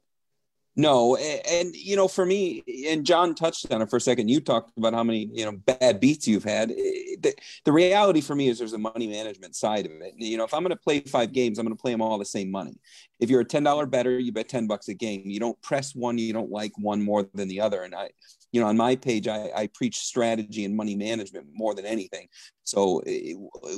Speaker 3: No, and, and, you know, for me, and John touched on it for a second. You talked about how many you know bad beats you've had. The, the reality for me is there's a money management side of it. You know, if I'm going to play five games, I'm going to play them all the same money. If you're a ten dollar bettor, you bet ten bucks a game. You don't press one you don't like one more than the other. And I, you know, on my page, I, I preach strategy and money management more than anything. So eh,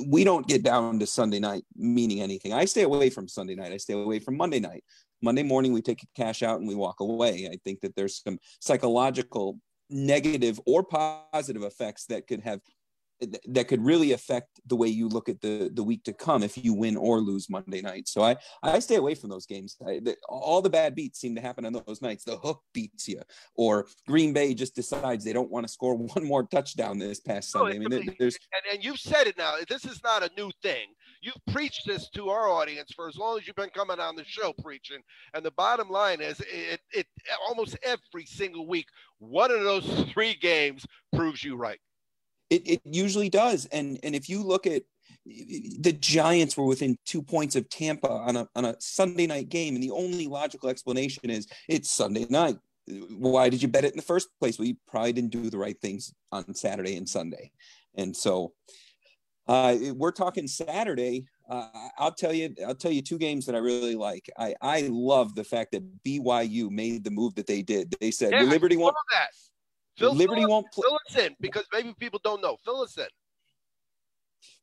Speaker 3: we don't get down to Sunday night meaning anything. I stay away from Sunday night. I stay away from Monday night. Monday morning, we take cash out and we walk away. I think that there's some psychological negative or positive effects that could have that could really affect the way you look at the the week to come if you win or lose Monday night. So I I stay away from those games. I, the, all the bad beats seem to happen on those nights. The hook beats you, or Green Bay just decides they don't want to score one more touchdown this past Sunday. I mean, there's
Speaker 8: and, and you've said it now. This is not a new thing. You've preached this to our audience for as long as you've been coming on the show preaching. And the bottom line is, it it almost every single week, one of those three games proves you right.
Speaker 3: It, it usually does. And and if you look at the Giants were within two points of Tampa on a on a Sunday night game, and the only logical explanation is it's Sunday night. Why did you bet it in the first place? Well, you probably didn't do the right things on Saturday and Sunday, and so uh, we're talking Saturday. Uh, I'll tell you, I'll tell you two games that I really like. I I love the fact that BYU made the move that they did. They said
Speaker 8: yeah,
Speaker 3: Liberty won't.
Speaker 8: That. Phil,
Speaker 3: Liberty
Speaker 8: fill,
Speaker 3: won't play.
Speaker 8: Fill us in because maybe people don't know. Fill us in.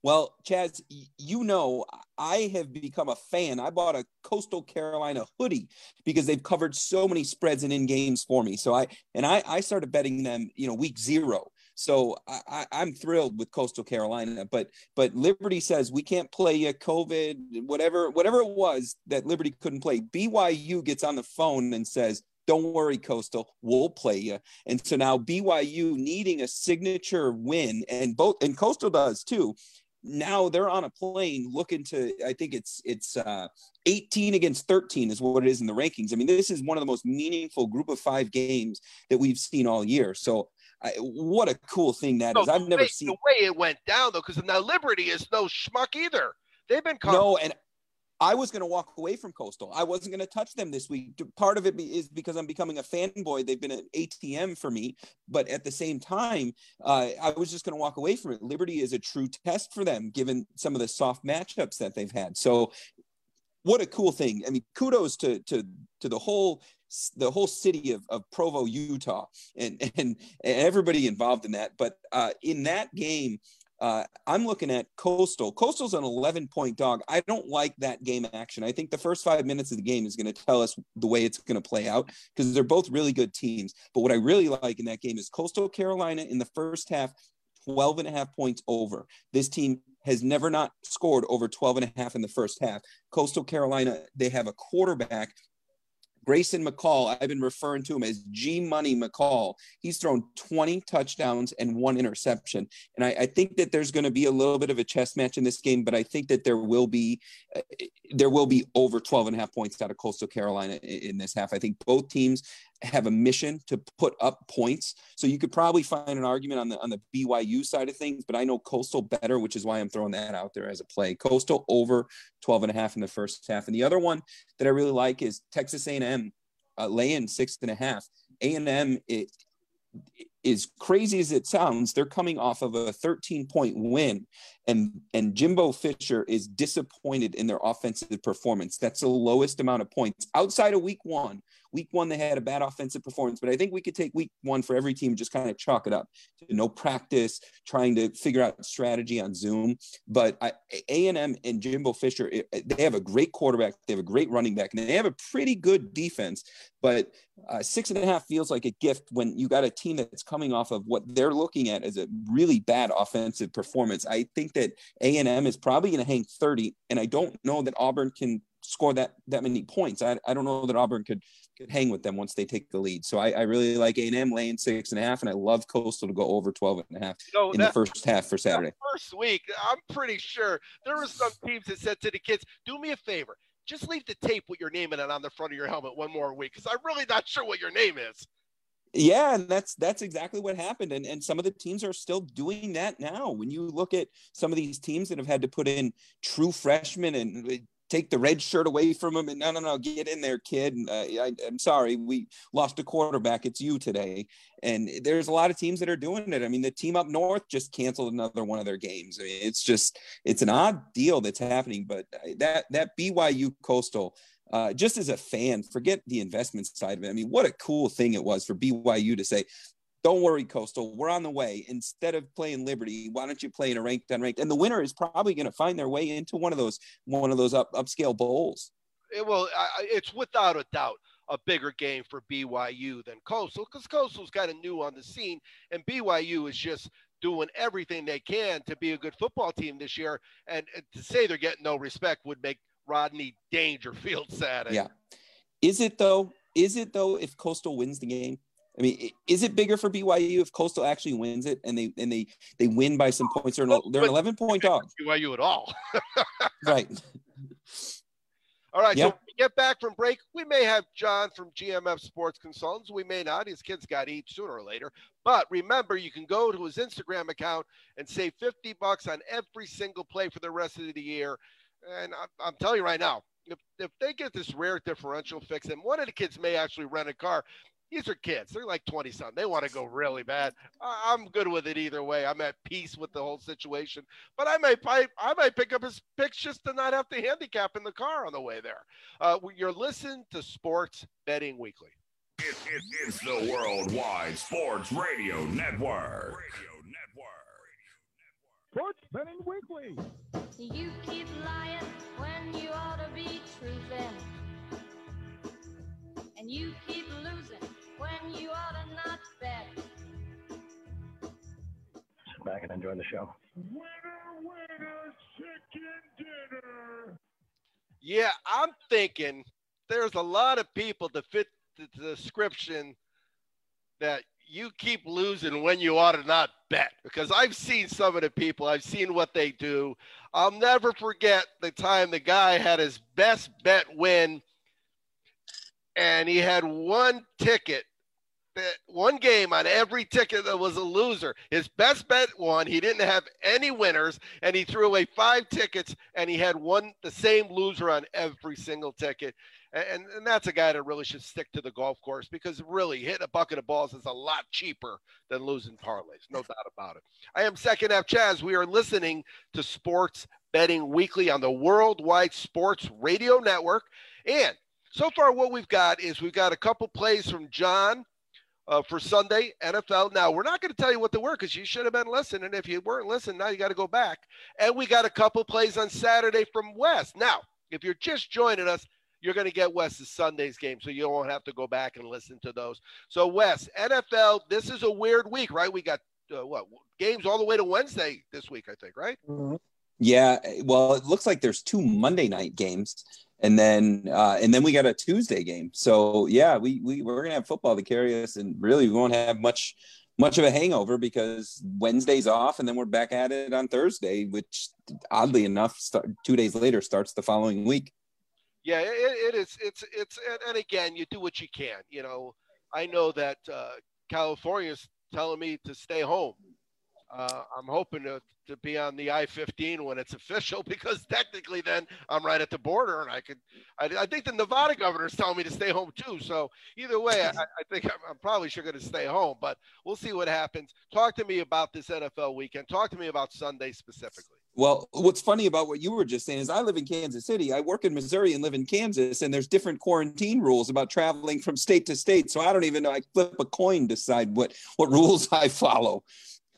Speaker 3: Well, Chaz, you know, I have become a fan. I bought a Coastal Carolina hoodie because they've covered so many spreads and in games for me. So I and I, I started betting them, you know, week zero. So I, am thrilled with Coastal Carolina, but but Liberty says we can't play a COVID, whatever whatever it was that Liberty couldn't play. BYU gets on the phone and says don't worry, Coastal, we'll play you. And so now BYU needing a signature win, and both and Coastal does too. Now they're on a plane looking to. I think it's it's uh, 18 against 13 is what it is in the rankings. I mean, this is one of the most meaningful group of five games that we've seen all year. So I, what a cool thing that is. I've never
Speaker 8: way,
Speaker 3: seen
Speaker 8: the way it went down though, because now Liberty is no schmuck either. They've been caught.
Speaker 3: no, and I was going to walk away from Coastal. I wasn't going to touch them this week. Part of it is because I'm becoming a fanboy. They've been an ATM for me, but at the same time, uh, I was just going to walk away from it. Liberty is a true test for them, given some of the soft matchups that they've had. So, what a cool thing! I mean, kudos to to to the whole the whole city of, of Provo, Utah, and, and, everybody involved in that. But uh, in that game, uh, I'm looking at Coastal. Coastal's an 11 point dog. I don't like that game action. I think the first five minutes of the game is going to tell us the way it's going to play out because they're both really good teams. But what I really like in that game is Coastal Carolina in the first half, 12 and a half points over. This team has never not scored over 12 and a half in the first half. Coastal Carolina, they have a quarterback Grayson McCall, I've been referring to him as G Money McCall. He's thrown 20 touchdowns and one interception. And I, I think that there's going to be a little bit of a chess match in this game, but I think that there will be uh, there will be over 12 and a half points out of Coastal Carolina in, in this half. I think both teams have a mission to put up points. So you could probably find an argument on the on the BYU side of things, but I know Coastal better, which is why I'm throwing that out there as a play. Coastal over 12 and a half in the first half. And the other one that I really like is Texas A&M uh, laying six and a half. A&M it, is crazy as it sounds, they're coming off of a 13 point win, and and Jimbo Fisher is disappointed in their offensive performance. That's the lowest amount of points outside of Week One. Week One they had a bad offensive performance, but I think we could take Week One for every team, just kind of chalk it up to no practice, trying to figure out strategy on Zoom. But A and M and Jimbo Fisher, they have a great quarterback, they have a great running back, and they have a pretty good defense. But uh, six and a half feels like a gift when you got a team that's coming off of what they're looking at as a really bad offensive performance. I think that A and M is probably going to hang 30, and I don't know that Auburn can score that that many points. I, I don't know that Auburn could hang with them once they take the lead. So I, I really like A and M laying six and a half, and I love Coastal to go over 12 and a half so in that, the first half for Saturday.
Speaker 8: First week, I'm pretty sure there were some teams that said to the kids, "Do me a favor, just leave the tape with your name in it on the front of your helmet one more week because I'm really not sure what your name is.
Speaker 3: Yeah, and that's that's exactly what happened. And and some of the teams are still doing that now. When you look at some of these teams that have had to put in true freshmen and take the red shirt away from him and no no no get in there kid. Uh, I, am sorry we lost a quarterback. It's you today. And there's a lot of teams that are doing it. I mean the team up north just canceled another one of their games. I mean, it's just it's an odd deal that's happening but that that byu coastal uh, just as a fan, forget the investment side of it. I mean, what a cool thing it was for BYU to say, don't worry, Coastal. We're on the way. Instead of playing Liberty, why don't you play in a ranked unranked? And the winner is probably going to find their way into one of those one of those up upscale bowls.
Speaker 8: Eh, it will. It's without a doubt a bigger game for BYU than Coastal because Coastal's kind of new on the scene, and BYU is just doing everything they can to be a good football team this year. And, and to say they're getting no respect would make Rodney Dangerfield sad.
Speaker 3: Yeah. Is it though? Is it though? If Coastal wins the game, I mean, is it bigger for BYU if Coastal actually wins it and they and they they win by some points? They're an, they're an eleven point dog.
Speaker 8: BYU at all,
Speaker 3: right?
Speaker 8: All right. Yep. So we get back from break, we may have John from GMF Sports Consultants. We may not. His kids got to eat sooner or later. But remember, you can go to his Instagram account and save 50 bucks on every single play for the rest of the year. And I'm, I'm telling you right now, if, if they get this rear differential fix, and one of the kids may actually rent a car, these are kids. They're like 20 something. They want to go really bad. I'm good with it either way. I'm at peace with the whole situation. But I might I, I might pick up his picks just to not have to handicap in the car on the way there. Uh, you're listening to Sports Betting Weekly.
Speaker 1: It, it, it's the Worldwide Sports Radio Network. Radio Network.
Speaker 4: Sports Betting Weekly.
Speaker 7: You keep lying when you ought to be truthing. And you keep losing when you ought to not bet.
Speaker 6: Sit back and enjoy the show.
Speaker 4: Winner, winner, chicken dinner.
Speaker 8: Yeah, I'm thinking there's a lot of people to fit the description that you keep losing when you ought to not bet because I've seen some of the people, I've seen what they do. I'll never forget the time the guy had his best bet win and he had one ticket one game on every ticket that was a loser. His best bet won. He didn't have any winners, and he threw away five tickets, and he had one the same loser on every single ticket. And, and that's a guy that really should stick to the golf course because really hitting a bucket of balls is a lot cheaper than losing parlays. No doubt about it. I am Second F Chaz. We are listening to Sports Betting Weekly on the Worldwide Sports Radio Network. And so far what we've got is we've got a couple plays from John uh, for Sunday NFL. Now we're not going to tell you what they were because you should have been listening. If you weren't listening, now you got to go back. And we got a couple plays on Saturday from Wes. Now, if you're just joining us, you're going to get Wes's Sunday's game, so you won't have to go back and listen to those. So Wes, NFL, this is a weird week, right? We got uh, what games all the way to Wednesday this week, I think, right?
Speaker 3: Yeah, well, it looks like there's two Monday night games, and then uh, and then we got a Tuesday game. So yeah, we we we're gonna have football to carry us, and really we won't have much much of a hangover because Wednesday's off, and then we're back at it on Thursday, which oddly enough, start, two days later starts the following week.
Speaker 8: Yeah, it, it is. It's it's and, again, you do what you can. You know, I know that uh, California's telling me to stay home. Uh, I'm hoping to, to be on the I-15 when it's official because technically then I'm right at the border and I could. I, I think the Nevada governor is telling me to stay home too. So either way, I, I think I'm, I'm probably sure going to stay home, but we'll see what happens. Talk to me about this NFL weekend. Talk to me about Sunday specifically.
Speaker 3: Well, what's funny about what you were just saying is I live in Kansas City. I work in Missouri and live in Kansas, and there's different quarantine rules about traveling from state to state. So I don't even know. I flip a coin, decide what what rules I follow.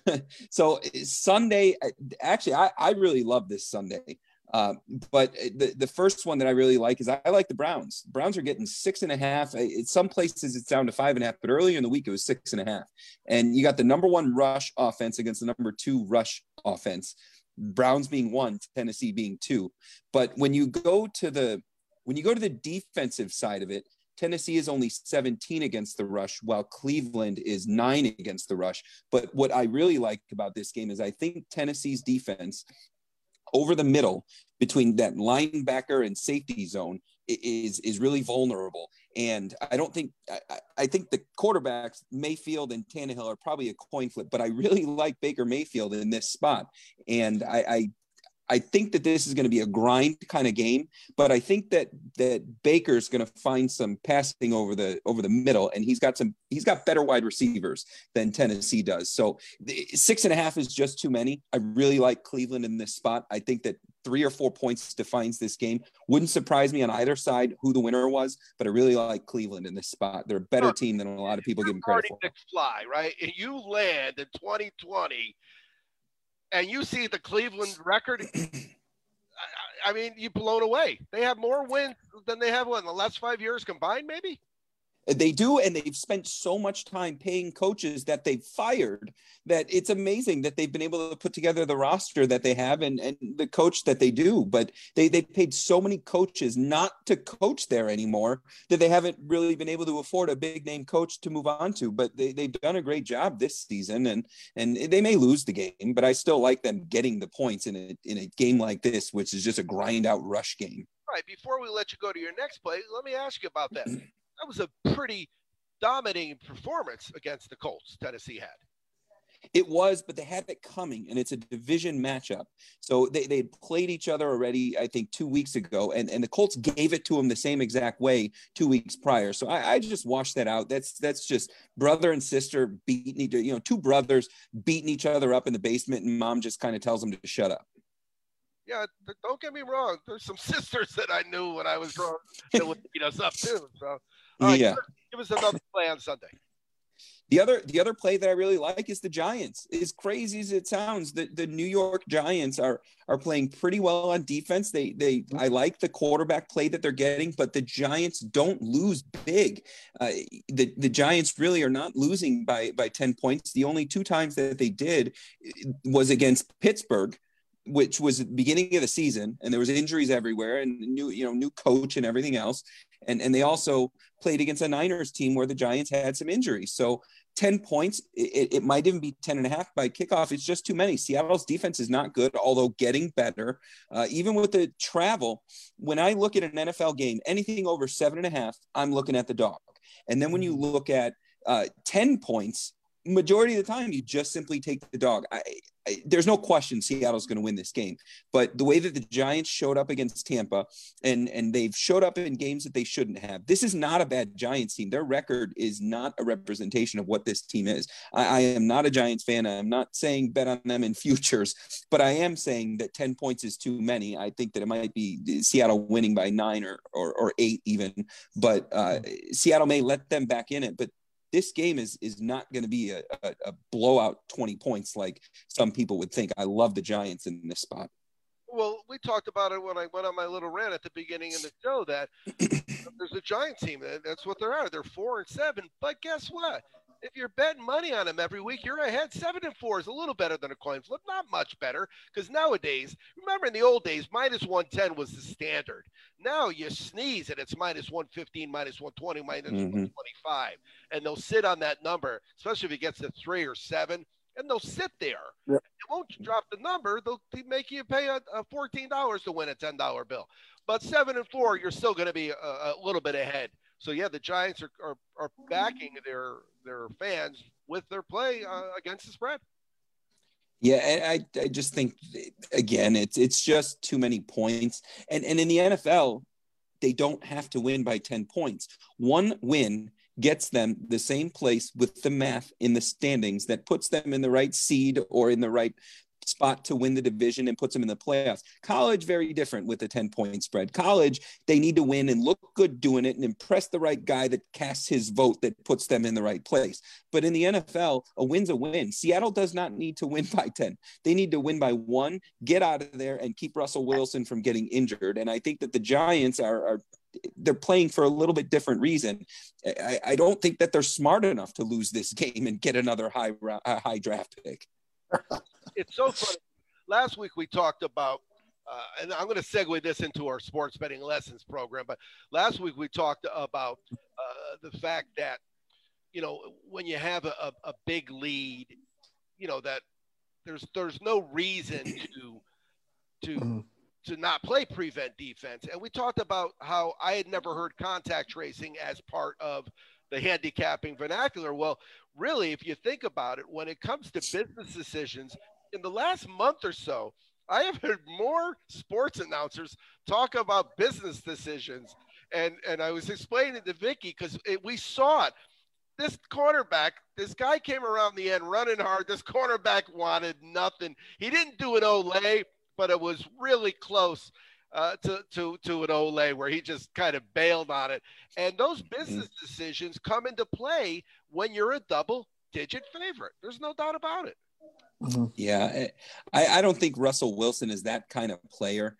Speaker 3: so eh, Sunday, eh, actually, I, I really love this Sunday. Uh, but eh, the, the first one that I really like is I like the Browns. Browns are getting six and a half. In some places it's down to five and a half, but earlier in the week it was six and a half. And you got the number one rush offense against the number two rush offense. Browns being one, Tennessee being two. But when you go to the when you go to the defensive side of it, Tennessee is only 17 against the rush, while Cleveland is nine against the rush. But what I really like about this game is I think Tennessee's defense over the middle between that linebacker and safety zone is is really vulnerable. And I don't think I, I think the quarterbacks Mayfield and Tannehill are probably a coin flip, but I really like Baker Mayfield in this spot. And I, I I think that this is going to be a grind kind of game, but I think that that Baker's going to find some passing over the over the middle, and he's got some he's got better wide receivers than Tennessee does. So six and a half is just too many. I really like Cleveland in this spot. I think that three or four points defines this game. Wouldn't surprise me on either side who the winner was, but I really like Cleveland in this spot. They're a better team than a lot of people give them credit for.
Speaker 8: Fly right, and you land in 2020 and you see the Cleveland record, I, I mean, you're blown away. They have more wins than they have what, in the last five years combined, maybe.
Speaker 3: They do, and they've spent so much time paying coaches that they've fired that it's amazing that they've been able to put together the roster that they have and, and the coach that they do. But they they paid so many coaches not to coach there anymore that they haven't really been able to afford a big name coach to move on to. But they, they've done a great job this season, and and they may lose the game, but I still like them getting the points in a in a game like this, which is just a grind out rush game.
Speaker 8: All right, before we let you go to your next play, let me ask you about that. that was a pretty dominating performance against the Colts Tennessee had.
Speaker 3: It was, but they had it coming, and it's a division matchup. So they they played each other already, I think, two weeks ago, and, and the Colts gave it to them the same exact way two weeks prior. So I, I just washed that out. That's that's just brother and sister beating each, you know, two brothers beating each other up in the basement, and mom just kind of tells them to shut up.
Speaker 8: Yeah, don't get me wrong. There's some sisters that I knew when I was growing that would beat us up too. So right,
Speaker 3: yeah,
Speaker 8: give us another play on Sunday.
Speaker 3: The other the other play that I really like is the Giants. As crazy as it sounds, the, the New York Giants are are playing pretty well on defense. They they I like the quarterback play that they're getting, but the Giants don't lose big. Uh, the the Giants really are not losing by by 10 points. The only two times that they did was against Pittsburgh which was the beginning of the season and there was injuries everywhere and new you know new coach and everything else. And and they also played against a niners team where the giants had some injuries. So 10 points it, it might even be 10 and a half by kickoff. It's just too many. Seattle's defense is not good although getting better. Uh, even with the travel when i look at an nfl game anything over seven and a half i'm looking at the dog. And then when you look at uh, 10 points majority of the time you just simply take the dog. I, I- there's no question Seattle's going to win this game. But the way that the Giants showed up against Tampa, and and they've showed up in games that they shouldn't have. This is not a bad Giants team. Their record is not a representation of what this team is. I, I am not a Giants fan. I'm not saying bet on them in futures, but I am saying that 10 points is too many. I think that it might be Seattle winning by nine or or, or eight even. But uh, Seattle may let them back in it. But this game is is not going to be a, a, a blowout 20 points like some people would think. I love the Giants in this spot.
Speaker 8: Well, we talked about it when I went on my little rant at the beginning of the show that there's a Giant team. that- That's what they're at. They're four and seven. But guess what? If you're betting money on them every week, you're ahead. Seven and four is a little better than a coin flip. Not much better because nowadays, remember in the old days, minus 110 was the standard. Now you sneeze and it's minus 115, minus 120, minus
Speaker 3: Mhm.
Speaker 8: 125. And they'll sit on that number, especially if it gets to three or seven, and they'll sit there. It won't drop the number. They'll be- make you pay a, a $14 to win a $10 bill. But seven and four, you're still going to be a, a little bit ahead. So yeah, the Giants are, are backing their their fans with their play uh, against the spread.
Speaker 3: Yeah, and I, I just think again, it's it's just too many points. And and in the NFL, they don't have to win by 10 points. One win gets them the same place with the math in the standings that puts them in the right seed or in the right spot to win the division and puts them in the playoffs. College, very different with the 10 point spread. College, they need to win and look good doing it and impress the right guy that casts his vote that puts them in the right place. But in the NFL, a win's a win. Seattle does not need to win by 10. They need to win by one, get out of there, and keep Russell Wilson from getting injured. And I think that the Giants are, are they're playing for a little bit different reason. I, I don't think that they're smart enough to lose this game and get another high high draft pick.
Speaker 8: It's so funny. Last week we talked about, uh, and I'm going to segue this into our sports betting lessons program. But last week we talked about uh, the fact that you know when you have a, a, a big lead, you know that there's there's no reason to to
Speaker 10: Mhm.
Speaker 8: to not play prevent defense. And we talked about how I had never heard contact tracing as part of the handicapping vernacular. Well, really, if you think about it, when it comes to business decisions, in the last month or so, I have heard more sports announcers talk about business decisions. And and I was explaining to Vicky because we saw it. This cornerback, this guy came around the end running hard. This cornerback wanted nothing. He didn't do an Olay, but it was really close uh, to, to, to an Olay where he just kind of bailed on it. And those business decisions come into play when you're a double digit favorite. There's no doubt about it.
Speaker 10: Mhm.
Speaker 3: Yeah, I, I don't think Russell Wilson is that kind of player.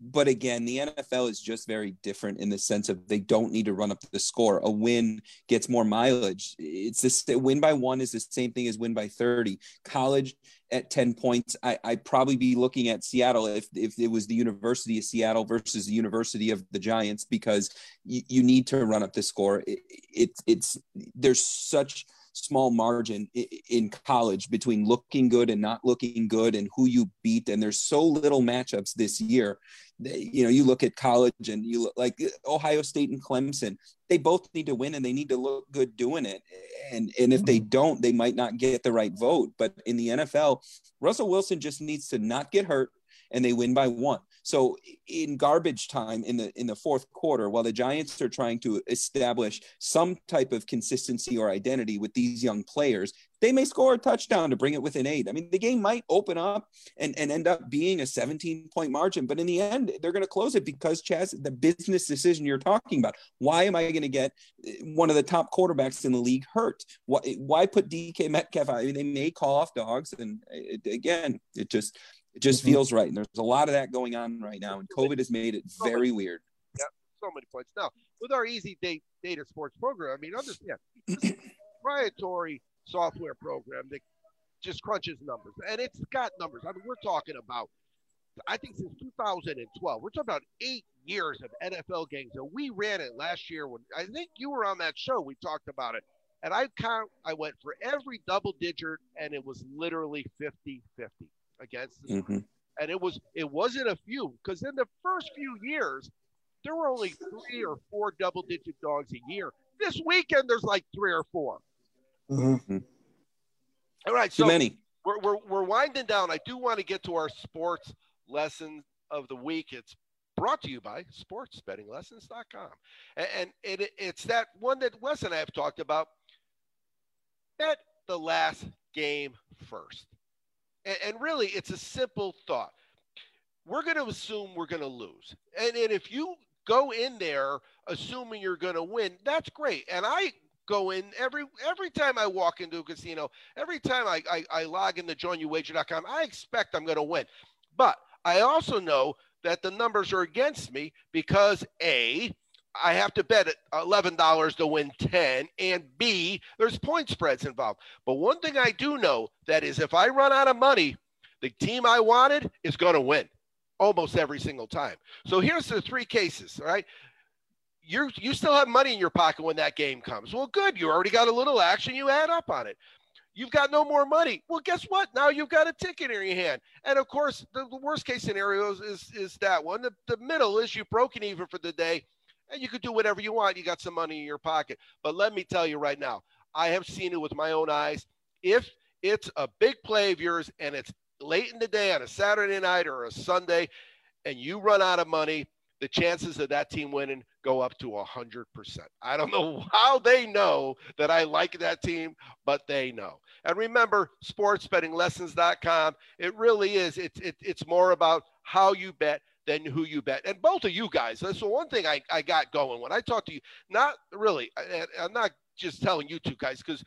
Speaker 3: But again, the NFL is just very different in the sense of they don't need to run up the score. A win gets more mileage. It's this win by one is the same thing as win by 30. College at 10 points, I, I'd probably be looking at Seattle if, if it was the University of Seattle versus the University of the Giants because you, you need to run up the score. It, it, it's there's such small margin in college between looking good and not looking good and who you beat. And there's so little matchups this year you know you look at college and you look like ohio state and clemson they both need to win and they need to look good doing it. And and if they mm-hmm. don't they might not get the right vote. But in the nfl russell wilson just needs to not get hurt and they win by one so in garbage time in the in the fourth quarter while the giants are trying to establish some type of consistency or identity with these young players they may score a touchdown to bring it within eight. I mean the game might open up and, and end up being a 17 point margin but in the end they're going to close it because chaz the business decision you're talking about. Why am i going to get uh, one of the top quarterbacks in the league hurt? Why, why put dk metcalf? I mean, they may call off dogs and it, again it just it just
Speaker 10: Mhm.
Speaker 3: feels right and there's a lot of that going on right now and covid has made it very weird Yeah,
Speaker 8: so many points. Now, with our easy date data sports program, I mean, understand this proprietary software program that just crunches numbers, and it's got numbers. I mean, we're talking about, I think since 2012, we're talking about eight years of NFL games, and we ran it last year when I think you were on that show. We talked about it, and I count. I went for every double digit, and it was literally 50-50 against the
Speaker 3: Mhm.
Speaker 8: and it was it wasn't a few because in the first few years there were only three or four double digit dogs a year this weekend there's like three or four
Speaker 10: Mhm.
Speaker 8: all right
Speaker 3: too
Speaker 8: so
Speaker 3: many
Speaker 8: we're, we're, we're winding down. I do want to get to our sports lesson of the week. It's brought to you by sportsbettinglessons.com. And, and it, it's that one that Wes and I have talked about. Bet the last game first. And, and really, it's a simple thought. We're going to assume we're going to lose. And, and if you go in there assuming you're going to win, that's great. And I go in every every time I walk into a casino, every time I, I, I log into joinyouwager.com, I expect I'm going to win. But I also know that the numbers are against me because A, I have to bet at $11 to win 10, and B, there's point spreads involved. But one thing I do know that is if I run out of money, the team I wanted is going to win almost every single time. So here's the three cases, all right? you you still have money in your pocket when that game comes. Well, good. You already got a little action. You add up on it. You've got no more money. Well, guess what? Now you've got a ticket in your hand. And of course, the, the worst case scenario is, is, is that one. The, the middle is you've broken even for the day and you could do whatever you want. You got some money in your pocket. But let me tell you right now, I have seen it with my own eyes. If it's a big play of yours and it's late in the day on a Saturday night or a Sunday and you run out of money, the chances of that team winning go up to 100%. I don't know how they know that I like that team, but they know. And remember, sportsbettinglessons.com, it really is. It's, it, it's more about how you bet than who you bet. And both of you guys, that's the one thing I, I got going when I talk to you. Not really, I'm not just telling you two guys because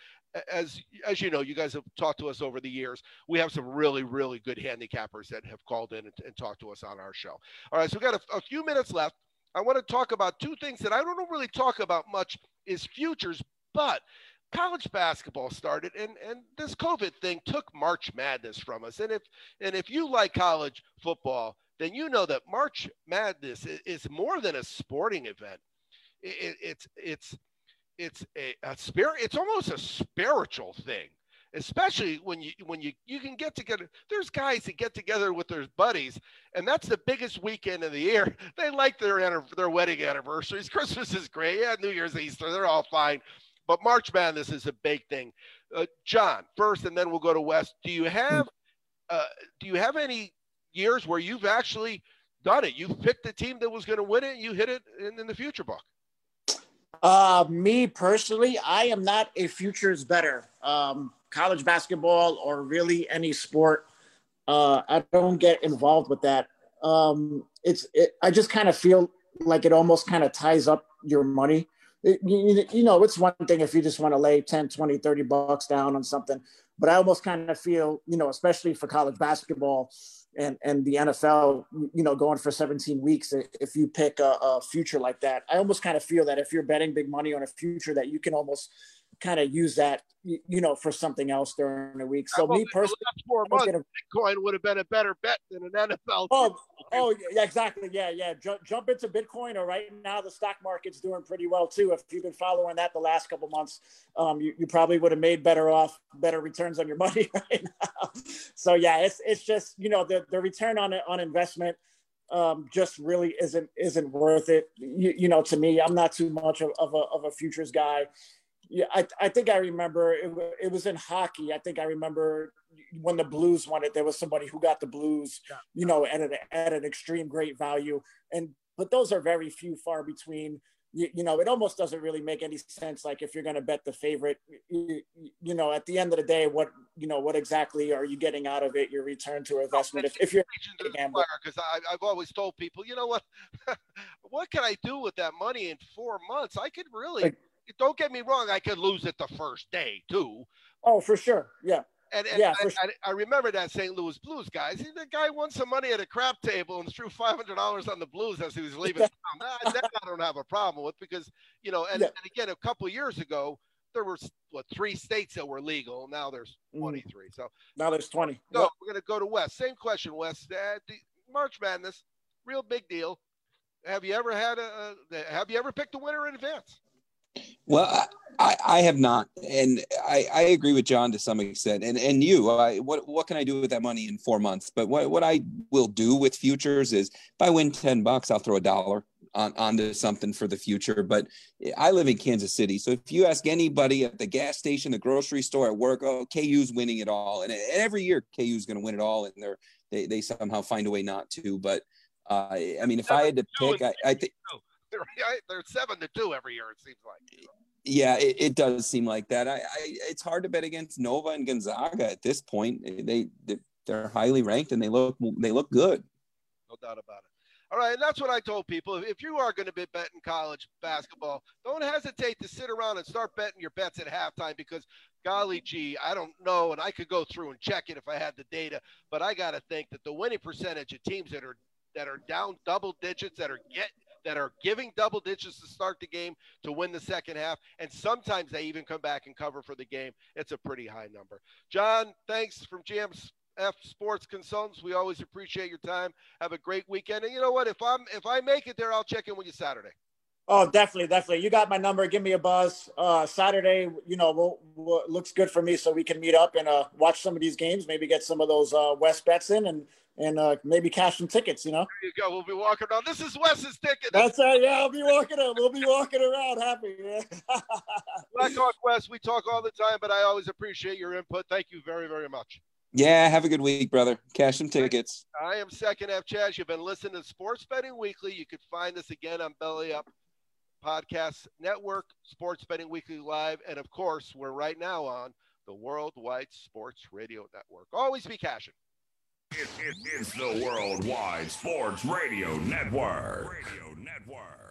Speaker 8: as as you know, you guys have talked to us over the years. We have some really, really good handicappers that have called in and, and talked to us on our show. All right, so we got a, a few minutes left. I want to talk about two things that I don't really talk about much is futures, but college basketball started and, and this COVID thing took March Madness from us. And if and if you like college football, then you know that March Madness is, more than a sporting event. It's it's it's a, a spirit it's almost a spiritual thing especially when you when you you can get together there's guys that get together with their buddies and that's the biggest weekend of the year. They like their their wedding anniversaries. Christmas is great. Yeah new year's easter they're all fine. But march madness is a big thing. Uh, john first and then we'll go to Wes do you have uh, do you have any years where you've actually done it you picked the team that was going to win it you hit it in, in the future book
Speaker 9: uh, me personally, I am not a futures bettor. Um, college basketball or really any sport, uh, I don't get involved with that. Um, it's, it, I just kind of feel like it almost kind of ties up your money. It, you, you know, it's one thing if you just want to lay 10, 20, 30 bucks down on something, but I almost kind of feel, you know, especially for college basketball, and and the NFL, you know, going for 17 weeks, if you pick a, a future like that, I almost kind of feel that if you're betting big money on a future, that you can almost kind of use that, you know, for something else during the week. So me personally,
Speaker 8: four months, a, Bitcoin would have been a better bet than an NFL.
Speaker 9: Oh, oh, yeah, exactly. Yeah, yeah. Jump, jump into Bitcoin, or right now the stock market's doing pretty well too. If you've been following that the last couple months, um, you, you probably would have made better off, better returns on your money right now. So yeah, it's it's just you know the the return on on investment um, just really isn't isn't worth it. You, you, know, to me, I'm not too much of, of, a, of a futures guy yeah, I, I think I remember it, it was in hockey. I think I remember when the Blues won it, there was somebody who got the Blues, yeah. you know, at an, at an extreme great value. And, but those are very few far between. You, you know, it almost doesn't really make any sense. Like if you're going to bet the favorite, you, you, know, at the end of the day, what, you know, what exactly are you getting out of it? Your return to investment. if, if you're
Speaker 8: because I've always told people, you know what, what can I do with that money in four months? I could really, like, don't get me wrong, I could lose it the first day too.
Speaker 9: Oh, for sure. Yeah.
Speaker 8: And, and
Speaker 9: yeah,
Speaker 8: I, sure. I, I, remember that St. Louis Blues guys. The guy won some money at a crap table and threw five hundred dollars on the Blues as he was leaving town. That, that, I don't have a problem with because you know. And, yeah. and again, a couple years ago, there were what three states that were legal. Now there's mm. twenty three. So
Speaker 9: now there's twenty.
Speaker 8: So yep. we're gonna go to Wes. Same question, Wes. Uh, March Madness, real big deal. Have you ever had a? Have you ever picked a winner in advance?
Speaker 3: Well, I, I have not, and I, I agree with John to some extent, and and you. I, what what can I do with that money in four months? But what what I will do with futures is if I win ten bucks, I'll throw a dollar on onto something for the future. But I live in Kansas City, so if you ask anybody at the gas station, the grocery store, at work, oh, KU's winning it all, and every year KU's going to win it all, and they're they they somehow find a way not to. But uh, I mean, if I had to pick, I, I think
Speaker 8: They're, they're seven to two every year. It seems like.
Speaker 3: yeah, it, it does seem like that. I, I it's hard to bet against Nova and Gonzaga at this point. They they're highly ranked and they look they look good.
Speaker 8: No doubt about it. All right, and that's what I told people. If you are going to be betting college basketball, don't hesitate to sit around and start betting your bets at halftime because, golly gee, I don't know, and I could go through and check it if I had the data, but I got to think that the winning percentage of teams that are that are down double digits that are get that are giving double digits to start the game to win the second half, and sometimes they even come back and cover for the game. It's a pretty high number. John, thanks from GM's F Sports Consultants. We always appreciate your time. Have a great weekend. And you know what? If I'm if I make it there, I'll check in with you Saturday.
Speaker 9: Oh, definitely, definitely. You got my number. Give me a buzz. Uh, Saturday, you know, we'll, we'll, looks good for me, so we can meet up and uh, watch some of these games. Maybe get some of those uh, West bets in, and and uh, maybe cash some tickets. You know.
Speaker 8: There you go. We'll be walking around. This is Wes's ticket.
Speaker 9: That's right. Yeah, I'll be walking. Around. We'll be walking around happy. Yeah.
Speaker 8: Blackhawk Wes. We talk all the time, but I always appreciate your input. Thank you very, very much.
Speaker 3: Yeah, have a good week, brother. Cash some tickets.
Speaker 8: I am Second F Chaz. You've been listening to Sports Betting Weekly. You can find us again on Belly Up Podcast Network, Sports Betting Weekly Live, and of course, we're right now on the Worldwide Sports Radio Network. Always be cashing.
Speaker 1: It, it, it's the Worldwide Sports Radio Network. Radio Network.